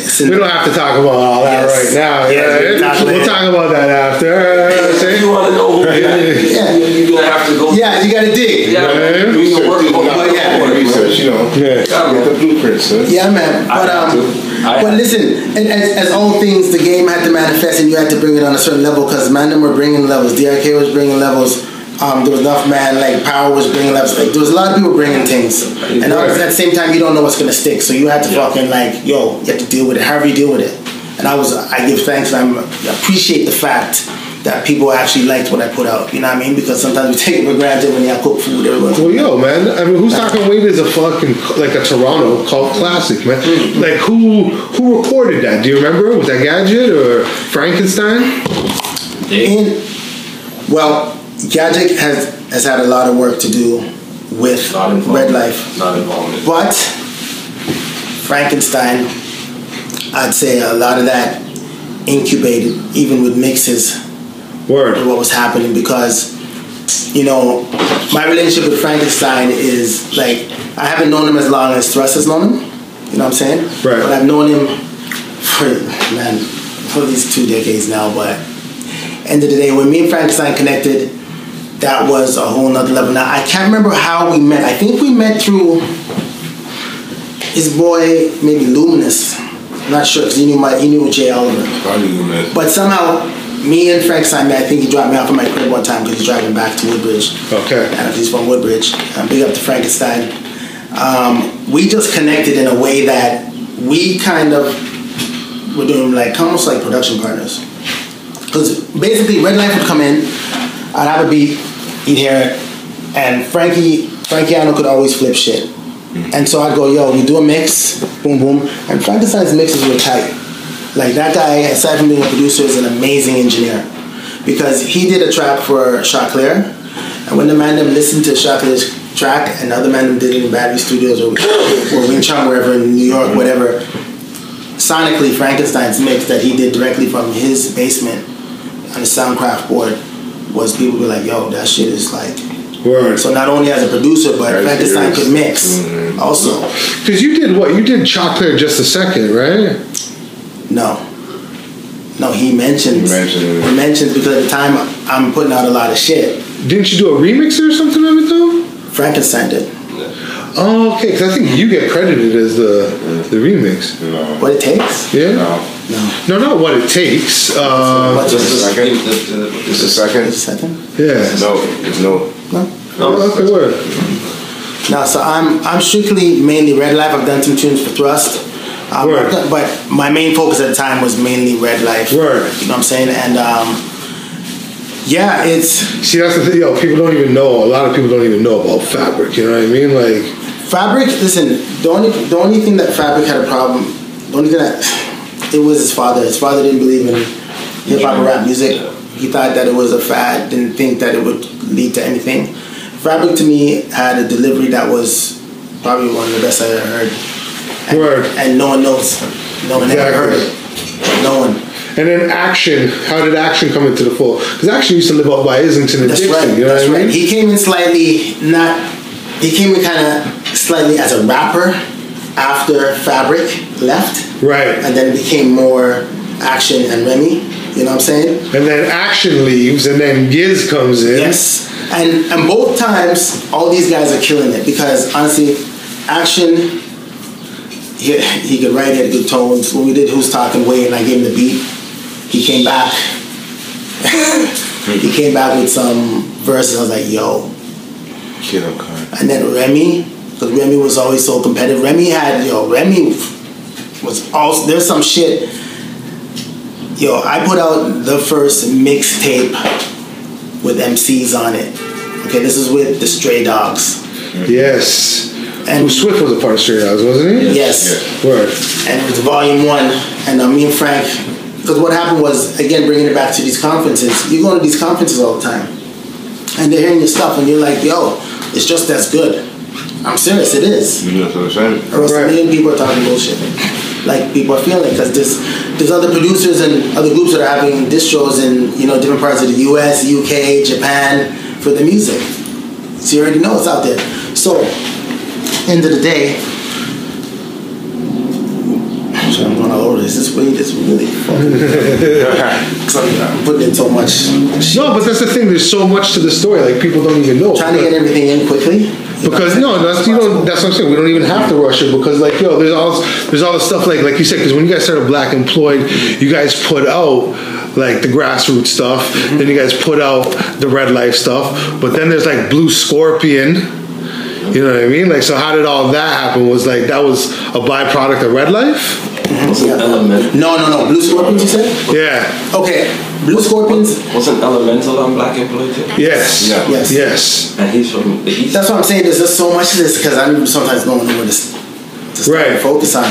See, we don't have to talk about all that Yes. right now. Yes, Yeah, we talk we'll talk about that after. If See? you want to know who we Yeah. you're gonna have to go. Yeah, you gotta dig. Yeah, Yeah. do your work. But yeah. research, you know. Yeah. Get the blueprints, huh? Yeah, man. But um. I but listen, and as, as all things, the game had to manifest, and you had to bring it on a certain level because Mandem were bringing levels, DRK was bringing levels. Um, there was enough man like Power was bringing levels. Like there was a lot of people bringing things, and at the same time, you don't know what's gonna stick, so you had to fucking like, yo, you have to deal with it. However you deal with it. And I was, I give thanks, and I'm, I appreciate the fact that people actually liked what I put out. You know what I mean? Because sometimes we take it for granted when you cook food. Everyone. Well, yo, man. I mean, who's talking weight is a fucking like a Toronto cult classic, man. Like who who recorded that? Do you remember? Was that Gadget or Frankenstein? In well, Gadget has has had a lot of work to do with. Red Life, Not involved. but Frankenstein, I'd say a lot of that incubated even with mixes Word. what was happening because you know my relationship with Frankenstein is like I haven't known him as long as Thrust has known him. You know what I'm saying? Right. But I've known him for man for at least two decades now. But end of the day, when me and Frankenstein connected, that was a whole nother level. Now I can't remember how we met. I think we met through his boy, maybe Luminous. I'm not sure because he knew my he knew Jay Oliver. I knew, man. But somehow, me and Frankenstein, I think he dropped me off at my crib one time because he's driving back to Woodbridge. Okay. And he's from Woodbridge. Um, big up to Frankenstein. Um, we just connected in a way that we kind of were doing like almost like production partners. Because basically, Red Life would come in, I'd have a beat, hear it, and Frankie Frankiano could always flip shit. And so I'd go, yo, we do a mix, boom, boom. And Frankenstein's mixes were tight. Like that guy, aside from being a producer, is an amazing engineer. Because he did a track for Choclair, and when the man listened to Choclair's track, and the other man did it in Battery Studios or, or Wing wherever in New York, whatever, sonically, Frankenstein's mix that he did directly from his basement on the Soundcraft board was people be like, yo, that shit is like. Word. So not only as a producer, but Right, Frankenstein yes. could mix mm-hmm. also. Because you did what? You did Choclair just a second, right? No. No, he mentions. He mentioned. He mentions because at the time I'm putting out a lot of shit. Didn't you do a remix or something of it though? Frankenstein did. Oh, okay. Because I think you get credited as the the remix. No. What it takes? Yeah. No. No. No, not what it takes. Uh, What's Just a second. The- the- Just a Just second. a second? yeah. No, there's no. No. Oh, okay, word. No, so I'm I'm strictly mainly Red Life. I've done some tunes for Thrust. Um, Word. I've done- but my main focus at the time was mainly Red Life. Word. You know what I'm saying? And um, yeah, it's See, that's the thing. Yo, people don't even know. A lot of people don't even know about fabric. You know what I mean? Like, Fabric. Listen, the only the only thing that Fabric had a problem, the only thing that it was his father. His father didn't believe in hip hop and rap music. He thought that it was a fad. Didn't think that it would lead to anything. Fabric to me had a delivery that was probably one of the best I ever heard. And, Word. And no one knows. No one ever heard it. No one. and then action. How did action come into the fold? Because action used to live up by Islington and That's Dixon. right. You know That's what I right. mean? He came in slightly not. He came in kind of slightly as a rapper after Fabric left, right. and then it became more action and Remy. You know what I'm saying? And then action leaves, and then Giz comes in. Yes. And and both times, all these guys are killing it because honestly, action. He, he could write, he had good tones. When we did Who's Talking Way and I gave him the beat, he came back. he came back with some verses. I was like, yo, Kid, I'm. And then Remy, because Remy was always so competitive. Remy had, yo, Remy was also, there's some shit. Yo, I put out the first mixtape with MCs on it. Okay, this is with the Stray Dogs. Yes. And Who Swift was a part of Stray Dogs, wasn't he? yes, Word. and it was volume one. And uh, me and Frank, because what happened was, again, bringing it back to these conferences, you go to these conferences all the time, and they're hearing your stuff, and you're like, yo, it's just as good. I'm serious, it is. You know what I'm saying? or else Right. a million people are talking bullshit. Like people are feeling because there's there's other producers and other groups that are having distros in you know different parts of the U.S., UK, Japan for the music. So you already know it's out there. So end of the day. Actually, I'm going all over this. This way, this really fucking. I'm putting in so much. No, but that's the thing. There's so much to the story. Like people don't even know. Trying to get everything in quickly. Because no, that's you don't. That's what I'm saying. We don't even have to rush it because like yo, there's all there's all the stuff like like you said. Because when you guys started Black Employed, you guys put out like the grassroots stuff. Then you guys put out the Red Life stuff. But then there's like Blue Scorpion. You know what I mean? Like so, how did all that happen? Was like that was a byproduct of Red Life? Wasn't element No, no, no. Blue Scorpion, you said? Yeah. Okay. Blue Scorpions. wasn't elemental on Black Employed too? Yes. Yeah. Yes. Yes. And he's from the east. That's what I'm saying. There's just so much of this because I sometimes don't know where to, to Right. focus on.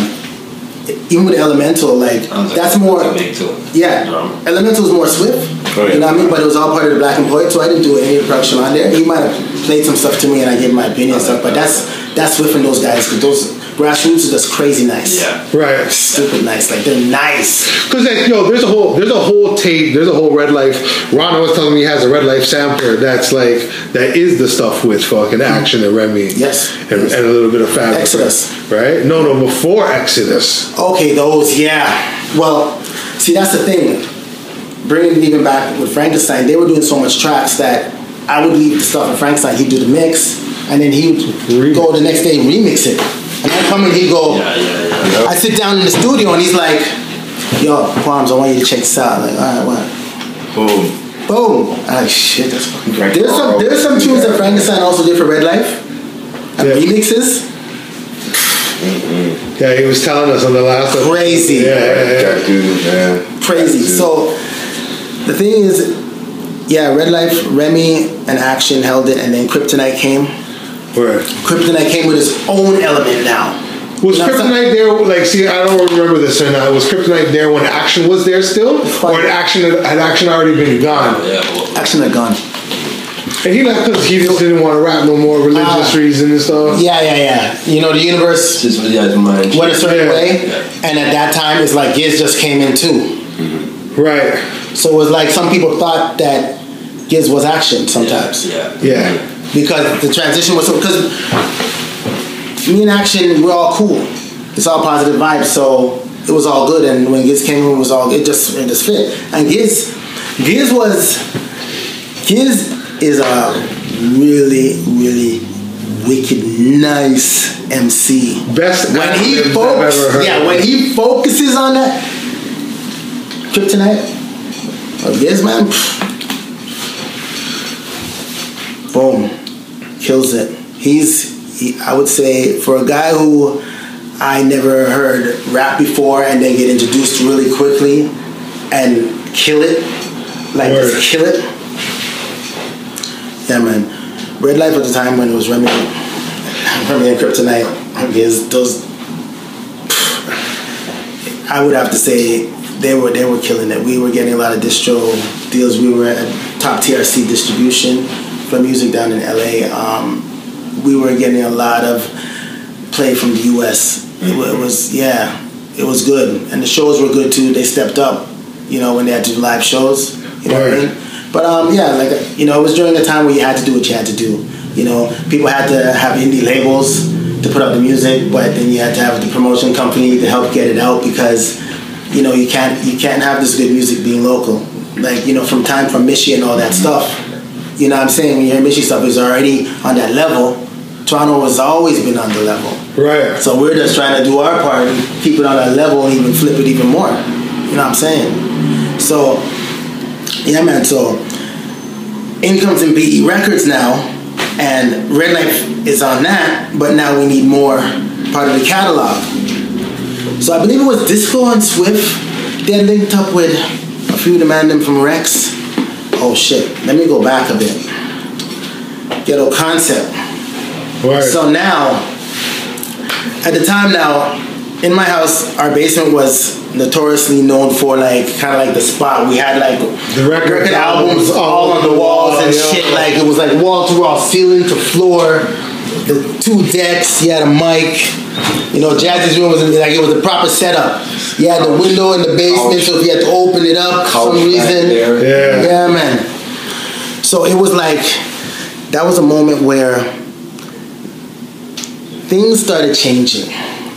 Even with Elemental, like that's more. big. Yeah, Drum. Elemental was more swift. Oh, yeah. You know what I mean? But it was all part of the Black Employed, so I didn't do any production on there. He might have played some stuff to me, and I gave my opinion and stuff. But that's that's Swift and those guys because those grassroots are just crazy nice. Yeah. Right. Stupid nice. Like they're nice. Because like, yo, there's a whole there's a whole tape, there's a whole Red Life. Ron was telling me he has a Red Life sampler that's like that is the stuff with fucking action and Remy. Yes. And, and a little bit of fabric. Exodus. Right? No, no, before Exodus. Okay, those, yeah. Well, see, that's the thing. Bringing it even back with Frankenstein, they were doing so much tracks that I would leave the stuff with Frankenstein. He'd do the mix, and then he would Remix. go the next day and remix it. And I'd come and he'd go, Yeah, yeah, yeah. I sit down in the studio and he's like, "Yo, Qualms, I want you to check this out." I'm like, all right, what? Boom. Boom! I'm like, shit, that's fucking Right. There's some there's some tunes that Frankenstein also did for Red Life. And Yeah. remixes. Yeah, he was telling us on the last episode. Crazy. Yeah, yeah, yeah. That dude, man. Crazy. That dude. So the thing is, yeah, Red Life, Remy, and Action held it, and then Kryptonite came. Word. Kryptonite came with its own element now. Was You know Kryptonite there? Like, see, I don't remember this or not. Was Kryptonite there when Action was there still, or had Action had, had Action already been gone? Yeah, well, Action had gone. And he left because he just didn't want to rap no more, religious Ah. reasons and stuff. Yeah, yeah, yeah. You know, the universe just yeah, it's mine. went a certain Yeah. way, and at that time, it's like Giz just came in too. Right. So it was like some people thought that Giz was Action sometimes. Yeah. Yeah. Because the transition was so because me and action we're all cool. It's all positive vibes so it was all good. And when Giz came in it was all it just it just fit. And Giz Giz was Giz is a really really wicked nice MC Best when he ad-libs I've focus ever heard. yeah when he focuses on that kryptonite? Or Giz man boom, kills it. He's, he, I would say, for a guy who I never heard rap before and then get introduced really quickly and kill it, like Word. just kill it. Yeah, man. Red Life at the time when it was Remy, Remy and Kryptonite, I those. I would have to say they were they were killing it. We were getting a lot of distro deals. We were at top TRC distribution for music down in LA. Um, we were getting a lot of play from the US. It, it was yeah, it was good, and the shows were good too. They stepped up, you know, when they had to do live shows. You know what I mean? But um, yeah, like you know, it was during a time where you had to do what you had to do. You know, people had to have indie labels to put out the music, but then you had to have the promotion company to help get it out because you know you can't you can't have this good music being local. Like you know, from time from Michigan, and all that stuff. You know what I'm saying? When you hear Michie stuff is already on that level. Toronto has always been on the level. Right. So we're just trying to do our part and keep it on that level and even flip it even more. You know what I'm saying? So, yeah, man. So, in comes in BE Records now, and Red Life is on that, but now we need more part of the catalog. So I believe it was Disco and Swift. They linked up with a few of the man them from Rex. Oh shit! Let me go back a bit. Ghetto Concept. Word. So now, at the time now, in my house, our basement was notoriously known for like kind of like the spot. We had like The record albums albums all on the walls and yeah. shit. Like it was like wall to wall, ceiling to floor. The two decks. You had a mic. You know, Jazzy's room was like it was a proper setup. You had the window in the basement, so if you had to open it up for Couch some reason. Yeah. yeah, man. So it was like that was a moment where things started changing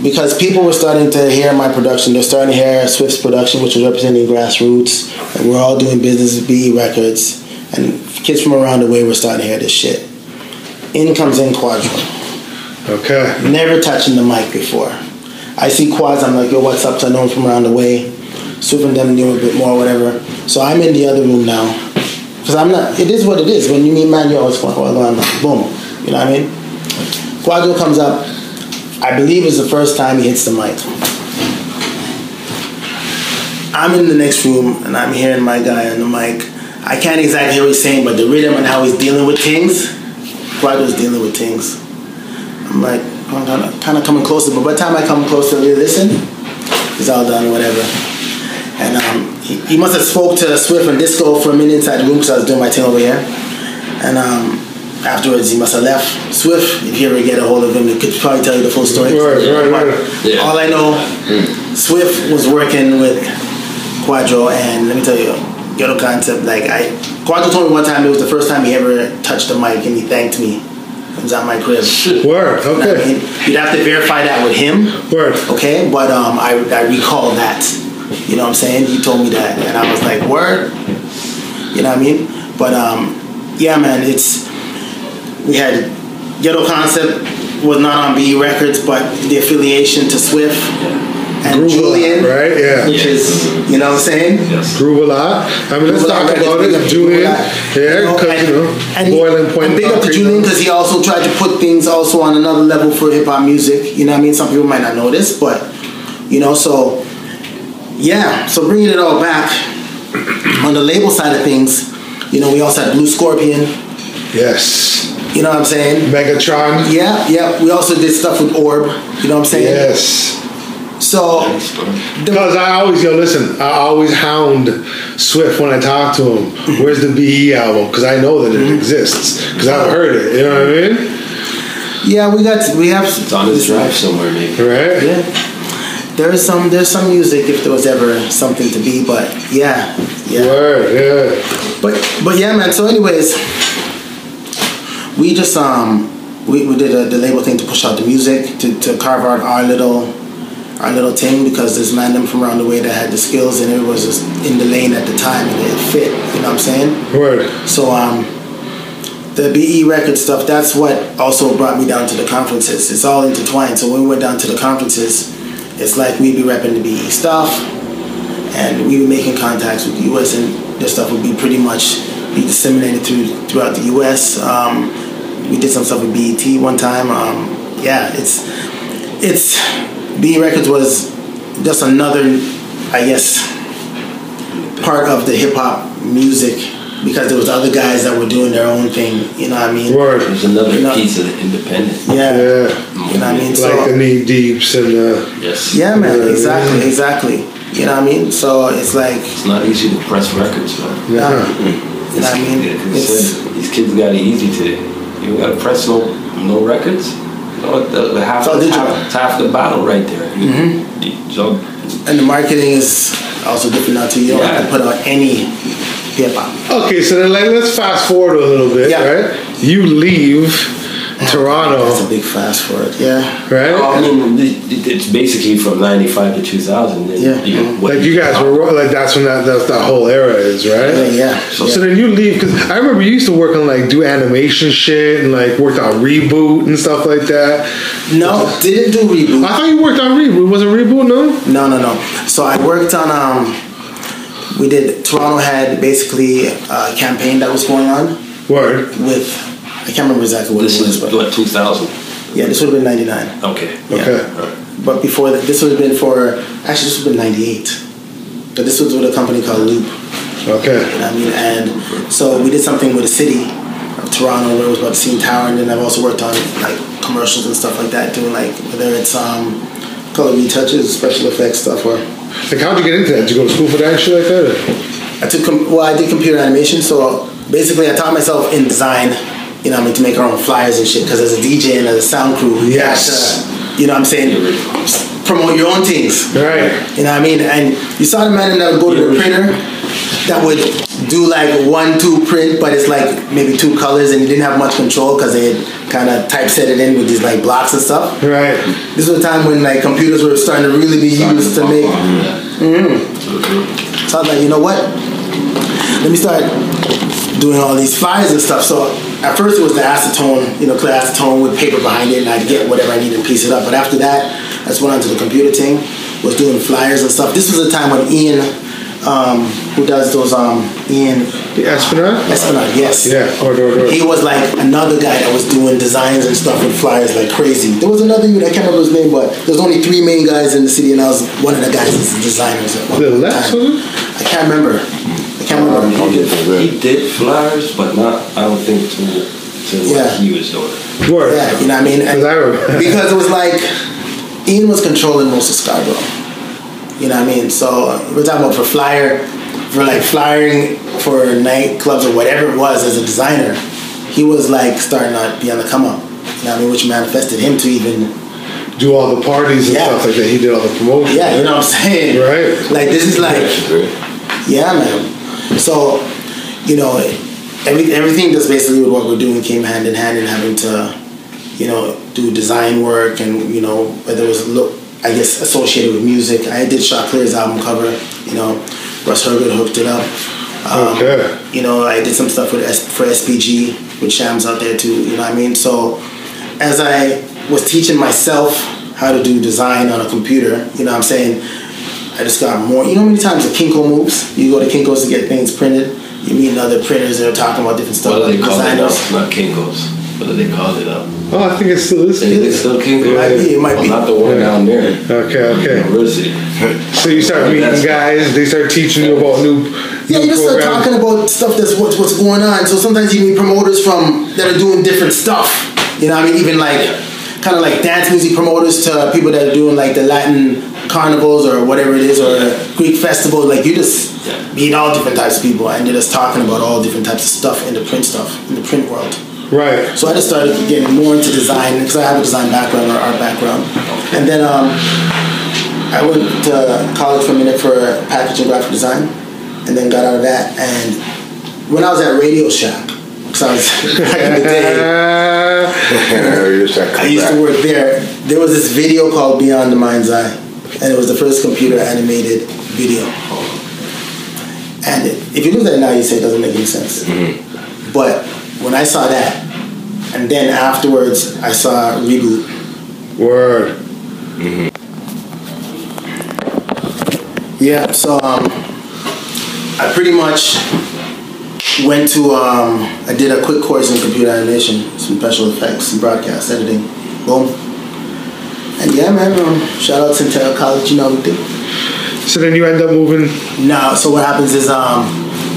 because people were starting to hear my production. They're starting to hear Swift's production, which was representing grassroots, and we're all doing business with BE Records, and kids from around the way were starting to hear this shit. In comes in Quadro Okay. never touching the mic before. I see quads, I'm like, yo, what's up? So I know him from around the way. Super and them knew a bit more, whatever. So I'm in the other room now. Because I'm not, it is what it is. When you meet man, yo, what's going on? Boom. You know what I mean? Quadro comes up. I believe it's the first time he hits the mic. I'm in the next room and I'm hearing my guy on the mic. I can't exactly hear what he's saying, but the rhythm and how he's dealing with things, Quadro's dealing with things. I'm like, I'm kind of, kind of coming closer, but by the time I come closer to really listen, it's all done, whatever. And um, he, he must have spoke to Swift and Disco for a minute inside the room because I was doing my thing over here. And um, afterwards, he must have left. Swift, if you ever get a hold of him, he could probably tell you the full story. Right, right, right. Yeah. All I know, Swift was working with Quadro, and let me tell you, Ghetto Concept, like I, Quadro told me one time it was the first time he ever touched the mic, and he thanked me. Was at my crib. Word. Okay. You'd have to verify that with him. Word. Okay, but um, I, I recall that. You know what I'm saying? He told me that, and I was like, word. You know what I mean? But um, yeah, man, it's we had ghetto concept was not on BE Records, but the affiliation to Swift and Groove a lot, Julian, right? Yeah. which is you know what I'm saying. Yes. Groove a lot. I mean, let's talk about Records, big up it. to Julian. Groove a Lot. Yeah, because, you know, and, boiling point. and big up to. Julian because he also tried to put things also on another level for hip hop music. You know what I mean? Some people might not know this, but you know, so yeah. So bringing it all back on the label side of things, you know, we also had Blue Scorpion. Yes. You know what I'm saying? Megatron. Yeah, yeah. We also did stuff with Orb. You know what I'm saying? Yes. So Because I always, go listen, I always hound Swift when I talk to him. Mm-hmm. Where's the BE album? Because I know that it exists. Because I've heard it. You know what I mean? yeah, we got we have It's on his drive somewhere, maybe. Right? Yeah. There's some there's some music if there was ever something to be, but yeah, yeah. Word, yeah. But but yeah, man. So anyways, we just um we, we did a, the label thing to push out the music to, to carve out our little our little team because there's man them from around the way that had the skills and it was just in the lane at the time and it fit. You know what I'm saying? Word. So um, the BE record stuff, that's what also brought me down to the conferences. It's all intertwined. So when we went down to the conferences, it's like we'd be repping the BE stuff, and we were making contacts with the US, and this stuff would be pretty much be disseminated through throughout the US. Um, we did some stuff with BET one time. Um, yeah, it's it's BE Records was just another, I guess, part of the hip hop music because there was other guys that were doing their own thing. You know what I mean? Word. There's another You know- piece of the independent. Yeah. Yeah. You know what I mean? So Like the knee deeps and uh, Yes. yeah, man. Yeah. Exactly. Exactly. You know what I mean? So it's like It's not easy to press records, man. yeah. you know what I mean? It's, It's these kids got it easy today. You gotta press no no records. No, the, the half, It's digital. half, it's half the battle right there. Mm-hmm. So and the marketing is also different now too. You don't have to put out any hip hop. Okay, so then like let's fast forward a little bit, Yeah. right? You leave That's a big fast forward. Yeah. right? I mean, it's basically from '95 to 2000. Then Yeah. You, what Like you guys were like that's when that that's that whole era is, right? Yeah. yeah. So, so then you leave because I remember you used to work on like do animation shit and like worked on reboot and stuff like that. No, didn't do reboot. I thought you worked on reboot. Was it reboot? No. No, no, no. So I worked on um. We did. Toronto had basically a campaign that was going on Word. with. I can't remember exactly what this it was, is but what 2000. yeah, this would have been '99. Okay. Okay. But before that, this would have been for actually this would have been '98. But this was with a company called Loop. Okay. You know I mean? And so we did something with the city of Toronto where it was about the CN Tower, and then I've also worked on like commercials and stuff like that, doing like whether it's um color retouches, special effects stuff, or Like how'd you get into that? Did you go to school for that shit like that? or- I took com- well, I did computer animation, so basically I taught myself in design. You know, what I mean, to make our own flyers and shit. Because as a DJ and as a sound crew, you have Yes. to, you know, what I'm saying, promote your own things. Right. You know what I mean? And you saw the man that would go to the printer that would do like one, two print, but it's like maybe two colors and you didn't have much control because they had kind of typeset it in with these like blocks and stuff. Right. This was a time when like computers were starting to really be used to make. mmm So I was like, you know what? Let me start doing all these flyers and stuff. So at first it was the acetone, you know, clear acetone with paper behind it, and I'd get whatever I needed and piece it up. But after that, I just went onto the computer thing, was doing flyers and stuff. This was a time when Ian, um, who does those, um, Ian The Esplanade? Esplanade, yes. Yeah. He was like another guy that was doing designs and stuff with flyers like crazy. There was another dude, I can't remember his name, but there's only three main guys in the city, and I was one of the guys as designers at one The time. Was it? I can't remember. I can't remember. He did, he did flyers, but not. I don't think to to Yeah. what he was doing. Word. Yeah, you know what I mean? And Because I because it was like Ian was controlling most of Scarborough. You know what I mean? So we're talking about for flyer, for like flyering for nightclubs or whatever it was as a designer. He was like starting to be on the come up. You know what I mean? Which manifested him to even Do all the parties and Yeah. stuff like that. He did all the promotion. yeah, you know what I'm saying? Right. Like this is like Yeah, man. So, you know, every, everything that's basically what we're doing came hand in hand in having to, you know, do design work and, you know, whether it was, look, I guess, associated with music. I did Choclair's album cover, you know, Russ Herbert hooked it up. Um, Okay. You know, I did some stuff with S- for SPG with Shams out there too, you know what I mean? So, as I was teaching myself how to do design on a computer. You know what I'm saying? I just got more. You know how many times the Kinko moves? You go to Kinko's to get things printed. You meet other printers that are talking about different stuff. What do they call it designers. now? Not Kinko's. What do they call it up? Oh, I think it's still is. Is it still Kinko's? It might be, it might Well, be. Not the one down there. Okay, okay. University. So you start meeting That's- guys. They start teaching you about new. Yeah, new you just start programs. talking about stuff that's what's, what's going on. So sometimes you meet promoters from that are doing different stuff. You know, what I mean, even like kind of like dance music promoters to people that are doing like the Latin carnivals or whatever it is or Greek festivals. Like you just meet all different types of people and you're just talking about all different types of stuff in the print stuff in the print world. Right. So I just started getting more into design because I have a design background or art background. And then um, I went to college for a minute for packaging graphic design and then got out of that. And when I was at Radio Shack, because I was back in the day, You're just trying to I used to work there. There was this video called Beyond the Mind's Eye, and it was the first computer animated video. And if you look at it now, you say it doesn't make any sense. But when I saw that, and then afterwards I saw Reboot, word. Mhm. Yeah, so um, I pretty much went to um, I did a quick course in computer animation, some special effects, some broadcast editing, boom. And yeah, man, um, shout out Centennial College, you know everything. So then you end up moving. Now, so what happens is um,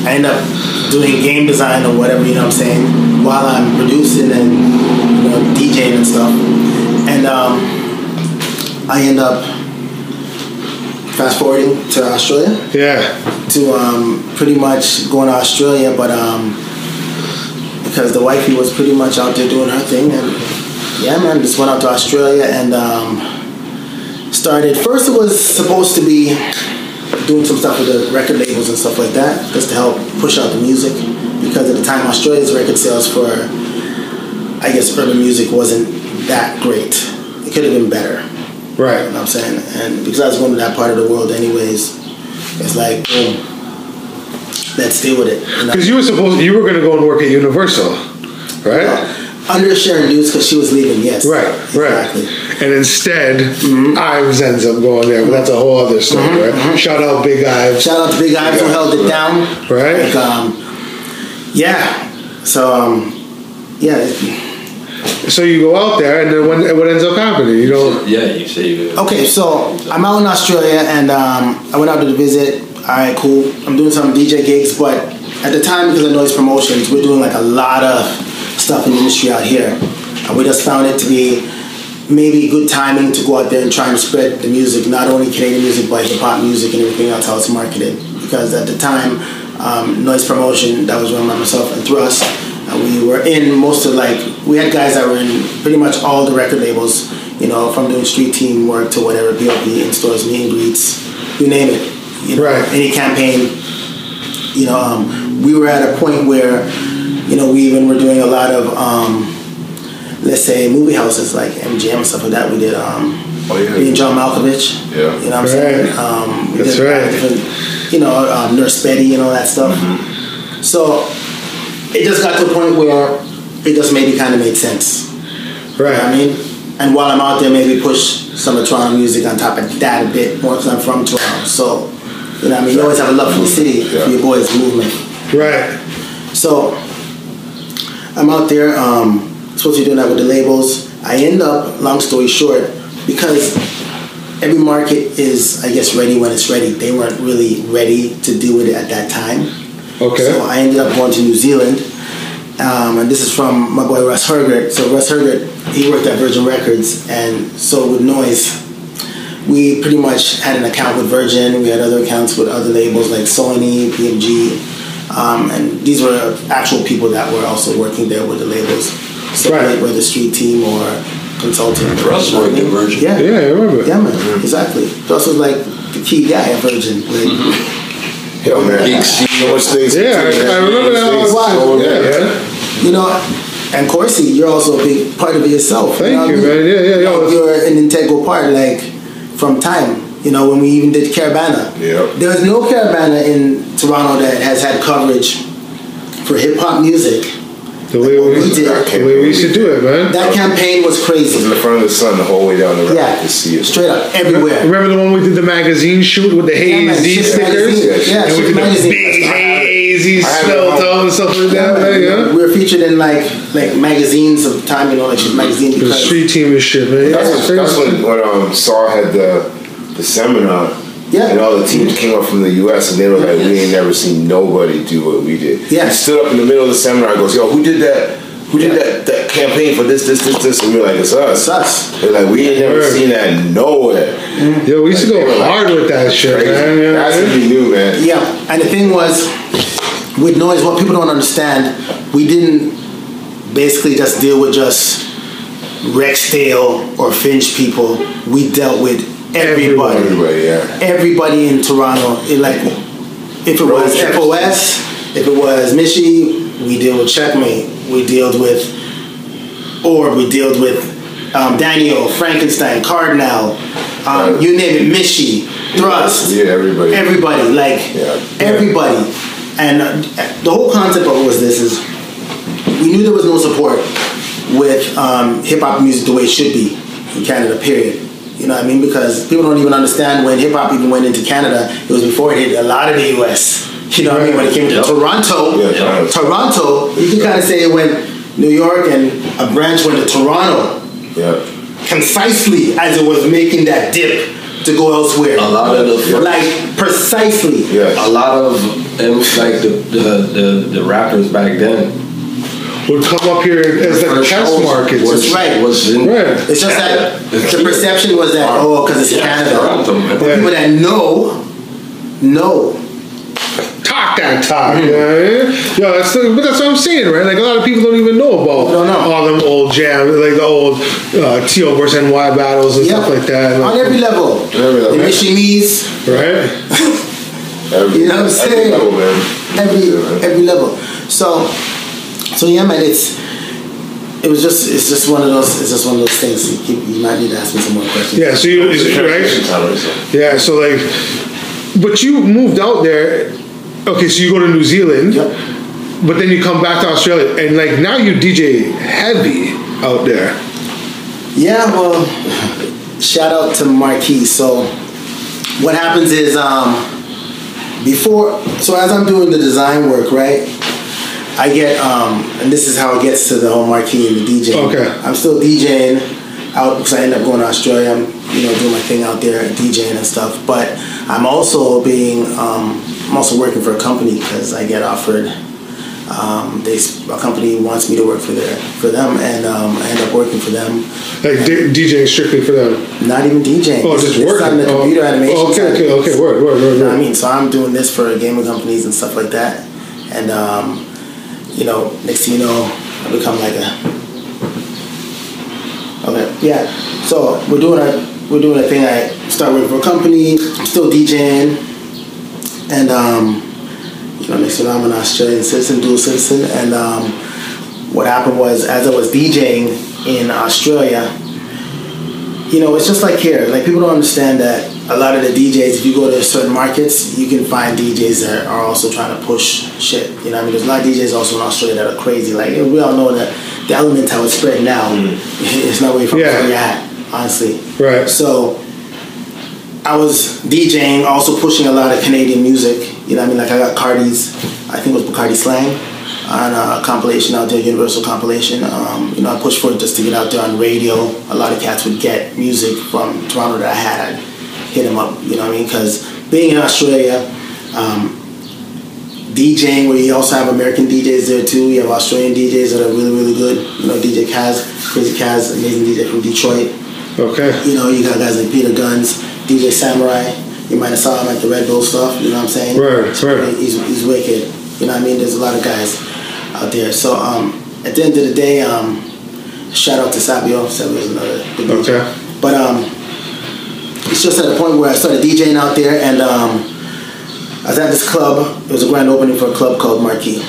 I end up doing game design or whatever, you know what I'm saying, while I'm producing and you know DJing and stuff, and um, I end up fast forwarding to Australia. Yeah. to um, pretty much going to Australia, but um, because the wifey was pretty much out there doing her thing, and yeah, man, just went out to Australia and um, started. First, it was supposed to be doing some stuff with the record labels and stuff like that, just to help push out the music. Because at the time, Australia's record sales for, I guess, urban music wasn't that great. It could have been better. Right. You know what I'm saying? And because I was going to that part of the world anyways, it's like, boom, let's deal with it. You know? Because you were supposed you were going to go and work at Universal, right? Under Sharon Dukes because she was leaving, yes. Right, Exactly. right. And instead, Ives ends up going there, but that's a whole other story, right? Shout out Big Ives. Shout out to Big Ives who held it down. Right. Like, um, yeah. So, um, yeah. So you go out there, and then when, what ends up happening? You don't. Yeah, you save it. Okay, so I'm out in Australia and um, I went out to visit. All right, cool. I'm doing some DJ gigs, but at the time, because of noise promotions, we're doing like a lot of stuff in the industry out here. And we just found it to be maybe good timing to go out there and try and spread the music, not only Canadian music, but hip hop music and everything else, how it's marketed. Because at the time, um, noise promotion, that was run by myself and Thrust. And we were in most of like, we had guys that were in pretty much all the record labels, you know, from doing street team work to whatever, POP, in stores, meet and greets, you name it. You know, Right. Any campaign, you know, um, we were at a point where, you know, we even were doing a lot of, um, let's say, movie houses like MGM and stuff like that. We did, um, Oh, yeah. me and John Malkovich. Yeah. You know what I'm saying? Right. Um, we That's did a lot of right. Different, you know, um, Nurse Betty and all that stuff. So it just got to a point where it just maybe kind of made sense. Right. You know what I mean? And while I'm out there, maybe push some of Toronto music on top of that a bit more because I'm from Toronto. So, you know what I mean? You always have a love for the city, Yeah. for your boys' movement. Right. So I'm out there, um, supposed to be doing that with the labels. I end up, long story short, because every market is, I guess, ready when it's ready. They weren't really ready to deal with it at that time. Okay. So I ended up going to New Zealand. Um, and this is from my boy Russ Hergert. So Russ Hergert, he worked at Virgin Records, and so with Noise, we pretty much had an account with Virgin. We had other accounts with other labels like Sony, BMG, um, and these were actual people that were also working there with the labels. So Right. whether street team or consulting. Russ worked at Virgin. Yeah. Yeah, I remember. Yeah, man. Exactly. Russ was like the key guy at Virgin. Like, Yo, man. Big C. So much things. Yeah, I, I remember that. States, all- so, Yeah, yeah. You know, and Corsi, you're also a big part of it yourself. Thank know what you, I mean? man. Yeah, yeah, yeah. You're an integral part, like from time. You know, when we even did Caribana. There was no Caribana in Toronto that has had coverage for hip hop music The way we, we did. the way we used to do it, man. That campaign was was crazy. in the front of the sun the whole way down the road Yeah, to see it. straight up everywhere. Remember the one we did the magazine shoot with the Yeah, man, hazy Shift stickers? magazine. Yeah, and we Shift did the magazine. big hazy I have it spell at and stuff like that. Yeah, like, yeah. We were featured in like like magazines of time, you know, like Shift magazine The street team and shit, man. That's, Yeah, when, that's when, when um, Saul had the the seminar. Yeah. And all the teams came up from the U.S. and they were like, "We ain't never seen nobody do what we did." Yeah. He stood up in the middle of the seminar. and goes, "Yo, who did that? Who did that that campaign for this, this, this, this?" And we were like, "It's us." It's us. They're like, "We ain't never Word. seen that nowhere." Mm-hmm. Yo, we used to go they were like, hard with that shit, Crazy. man. Yeah, That's man. what we knew, man. Yeah, and the thing was, with noise, what people don't understand, we didn't basically just deal with just Rexdale or Finch people. We dealt with everybody. Everybody, yeah. Everybody in Toronto. It like, if it was. FOS, if it was Michie, we deal with Checkmate. We dealt with Orb. We dealt with um, Daniel, Frankenstein, Cardinal. Um, you name it, Michie, Thrust Yeah, everybody. everybody like Yeah. everybody and uh, the whole concept of it was this is we knew there was no support with um, hip-hop music the way it should be in canada period you know what i mean because people don't even understand when hip-hop even went into canada it was before it hit a lot of the us you know what i mean when it came to Yep. toronto Yeah, Toronto. toronto you can kind of say it went new york and a branch went to toronto Yeah. concisely as it was making that dip to go elsewhere. A lot of the first- like precisely. Yeah. A lot of them, like the, the, the, the rappers back then. Would come up here as like first test shows markets. Was, right. Was in, Right. It's just that the perception was that oh, because it's Yeah, Canada. Toronto, man. But people that know, know. talk that talk. You know what I mean? Yo, that's the, but that's what I'm saying, right? Like a lot of people don't even know about Don't know. all them old jams, like the old uh, T.O. versus NY battles and stuff like that. On every level. Every level. The Michie Mees, right? Every, You know what I'm every saying? level, man. every Yeah, man. every level. So, so yeah, man. It's it was just it's just one of those it's just one of those things. You, keep, you might need to ask me some more questions. Yeah. So you, It's a transition right? time, right? So- Yeah. So like, but you moved out there. Okay, so you go to New Zealand, Yep. but then you come back to Australia, and like now you DJ heavy out there. Yeah, well, shout out to Marquee. So, what happens is, um, before, so as I'm doing the design work, right, I get, um, and this is how it gets to the whole Marquee and the DJ. Okay. I'm still DJing out because I end up going to Australia. I'm, you know, doing my thing out there, DJing and stuff. But I'm also being, um, I'm also working for a company because I get offered um, they a company wants me to work for their for them, and um, I end up working for them. Like d- DJing strictly for them. Not even DJing. Oh, just working. on the Oh, computer animation. oh, okay, okay, okay. Word, word, word, You know I mean? So I'm doing this for gaming companies and stuff like that, and um, you know, next thing you know, I become like a. Okay, yeah. So we're doing a we're doing a thing. I start working for a company. I'm still DJing, and um, you know, next thing you know, I'm an Australian citizen, dual citizen, and um, what happened was as I was DJing in Australia, you know, it's just like here. Like people don't understand that a lot of the DJs, if you go to certain markets, you can find DJs that are also trying to push shit. You know, what I mean, there's a lot of DJs also in Australia that are crazy. Like we all know that the element how it's spread now, it's not way from Yeah. where you're at, honestly. Right. So I was DJing, also pushing a lot of Canadian music. You know, what I mean, like I got Kardi's, I think it was Bakardi Slang, on a compilation out there, Universal compilation. Um, you know, I pushed for it just to get out there on radio. A lot of cats would get music from Toronto that I had. I'd hit him up. You know what I mean? Because being in Australia. Um, DJing, where you also have American DJs there too. You have Australian DJs that are really, really good. You know, DJ Kaz, Crazy Kaz, amazing DJ from Detroit. Okay. You know, you got guys like Peter Guns, DJ Samurai. You might have saw him at the Red Bull stuff. You know what I'm saying? Right, right. He's, he's wicked. You know what I mean? There's a lot of guys out there. So um, at the end of the day, um, shout out to Sabio. Sabio's another big DJ. Okay. But um, it's just at a point where I started DJing out there, and um, I was at this club. It was a grand opening for a club called Marquee.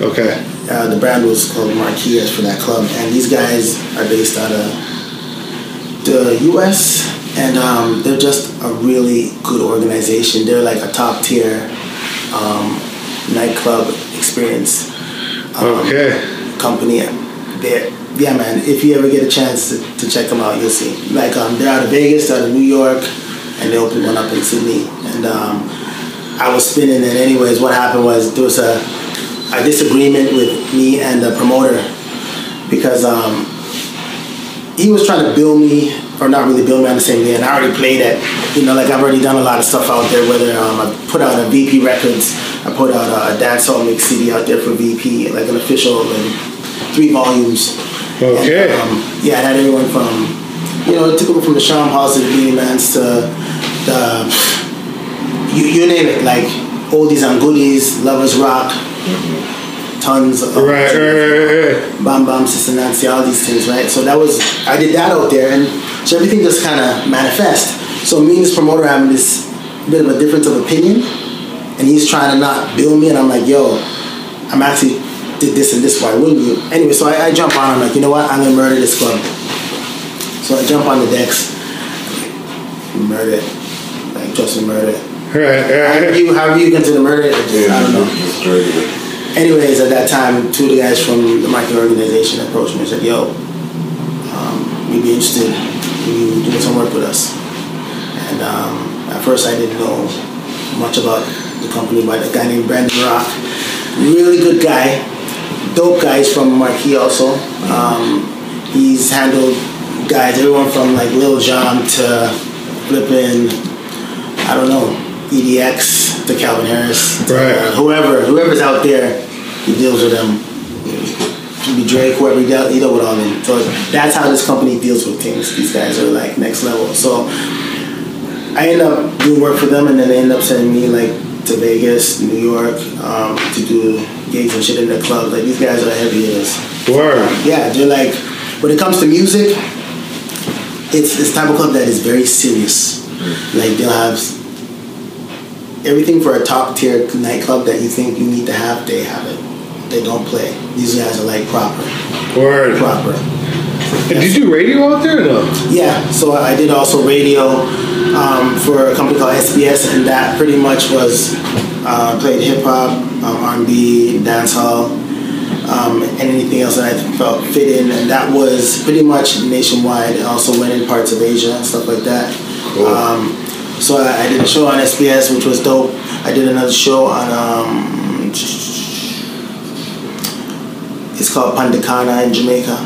Okay. Uh, the brand was called Marquee for that club, and these guys are based out of the U.S. and um, they're just a really good organization. They're like a top tier um, nightclub experience. Um, Okay. company. They, yeah, man. If you ever get a chance to, to check them out, you'll see. Like um, they're out of Vegas, out of New York, and they opened one up in Sydney. And um, I was spinning, and anyways, what happened was there was a, a disagreement with me and the promoter because um, he was trying to bill me, or not really bill me on the same day, and I already played it. You know, like I've already done a lot of stuff out there. Whether um, I put out a VP Records, I put out a, dancehall mix CD out there for VP, like an official, like three volumes. Okay. And, um, yeah, it had everyone from, you know, typical from the Sham House to the Beanie Mans to the, you, you name it, like oldies and goodies, Lovers Rock, tons of Right, right, right, right. Bam Bam, Sister Nancy, all these things, right? So that was I did that out there, and so everything just kind of manifest. So me and this promoter having this bit of a difference of opinion, and he's trying to not bill me, and I'm like, yo, I'm actually did this and this. Why wouldn't you? Anyway, so I, I jump on. I'm like, you know what? I'm gonna murder this club. So I jump on the decks, murder it, like just murder it. Right, However right. you, however you consider murder it, it's just, I don't know. Just straight away. Anyways, at that time, two of the guys from the marketing organization approached me and said, "Yo, um, we'd be interested in you doing some work with us." And um, at first, I didn't know much about the company, but a guy named Brandon Rock, really good guy, dope guys from Marquee also. Um, he's handled guys, everyone from like Lil Jon to flipping, I don't know, EDX to Calvin Harris, to, Right. uh, whoever, whoever's out there, he deals with them. Be Drake, whoever he dealt, he dealt with all them. So that's how this company deals with things. These guys are like next level. So I end up doing work for them, and then they end up sending me like to Vegas, New York, um, to do gigs and shit in the club. Like these guys are heavy hitters. Word. Yeah, they're like when it comes to music, it's this type of club that is very serious. Like they'll have everything for a top tier nightclub that you think you need to have, they have it. They don't play. These guys are like proper, Word. proper. Did you do radio out there no? Yeah, so I did also radio um, for a company called SBS, and that pretty much was uh, played hip hop, um, R&B, dancehall, um, and anything else that I felt fit in, and that was pretty much nationwide. It also went in parts of Asia and stuff like that. Um, so I, I did a show on SBS, which was dope. I did another show on. Um, it's called Pandikana in Jamaica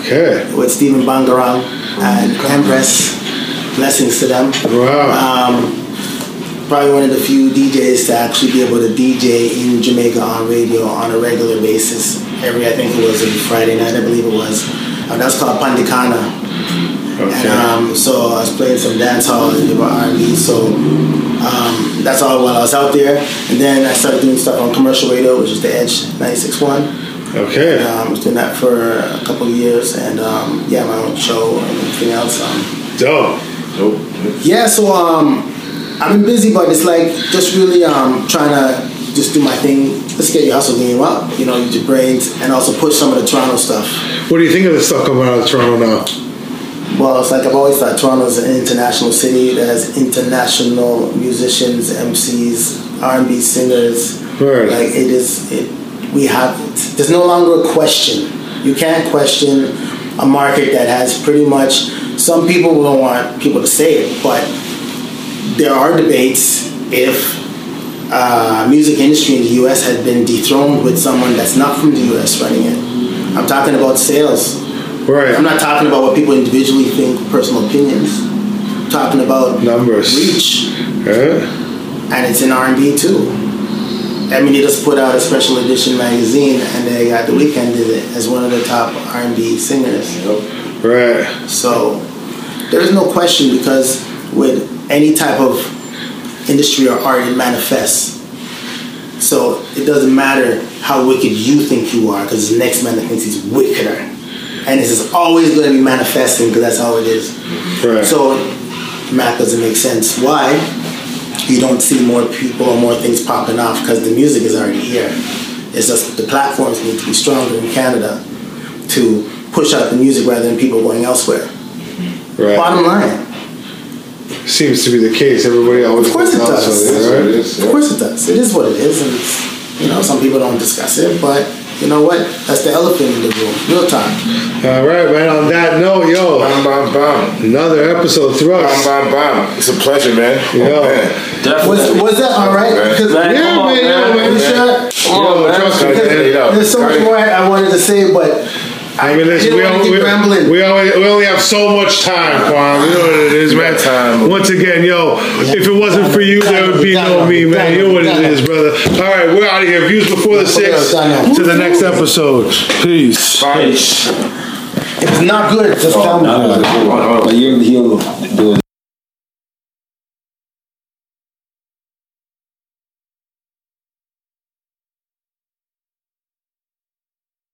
Okay. with Stephen Bangarang and Empress. Blessings to them. Wow. Um, probably one of the few DJs to actually be able to DJ in Jamaica on radio on a regular basis. Every, I think it was Friday night, I believe it was. That's called Pandikana. And Okay. um, so I was playing some dancehall and R&B. So um, that's all while I was out there. And then I started doing stuff on commercial radio, which is the Edge 96.1. Okay. Um, I was doing that for a couple of years, and um, yeah, my own show and everything else. Um, Dope. Nope. yeah, so um, I've been busy, but it's like just really um, trying to just do my thing. Let's get your hustle game up, you know, use your brains, and also push some of the Toronto stuff. What do you think of the stuff coming out of Toronto now? Well, it's like I've always thought Toronto's an international city that has international musicians, MCs, R&B singers. Word. Like it is, it, we have. it. There's no longer a question. You can't question a market that has pretty much. Some people don't want people to say it, but there are debates if uh, music industry in the U.S. had been dethroned with someone that's not from the U.S. running it. I'm talking about sales. Right. I'm not talking about what people individually think, personal opinions. I'm talking about Numbers. reach, Yeah. and it's in R&B too. I mean, they just put out a special edition magazine, and they got The Weeknd did it as one of the top R&B singers. Yep. Right. So there is no question because with any type of industry or art, it manifests. So it doesn't matter how wicked you think you are, because the next man that thinks he's wickeder, and this is always going to be manifesting because that's how it is. Right. So math doesn't make sense. Why? You don't see more people or more things popping off because the music is already here. It's just the platforms need to be stronger in Canada to push out the music rather than people going elsewhere. Right. Bottom line. Seems to be the case. Everybody always Of course it does. elsewhere, That's right? is. Of course it does. It is what it is, and it's, you know some people don't discuss it, but you know what? That's the elephant in the room. Real time. All right, man. On that note, yo, Bam, bam, bam. another episode Bam, thrust. bam, bam. It's a pleasure, man. Oh, Yeah. man. Was, Definitely. was that all right? Man. Because Man, Yeah, come on, man, man. yeah, man. You sure? Come on, Yo, man. trust me, Gotta get it man. There's so much more I wanted to say, but I mean, listen, we, all, we, rambling. we, only, we only have so much time, Quan. You know what it is, man. time. Once again, yo, if it wasn't for you, there would be no me, man. You know what it is, brother. All right, we're out of here. Views before the six. To the next episode. Peace. Peace. if it's not good, just tell me. Hold on, hold on. But you, he'll do it.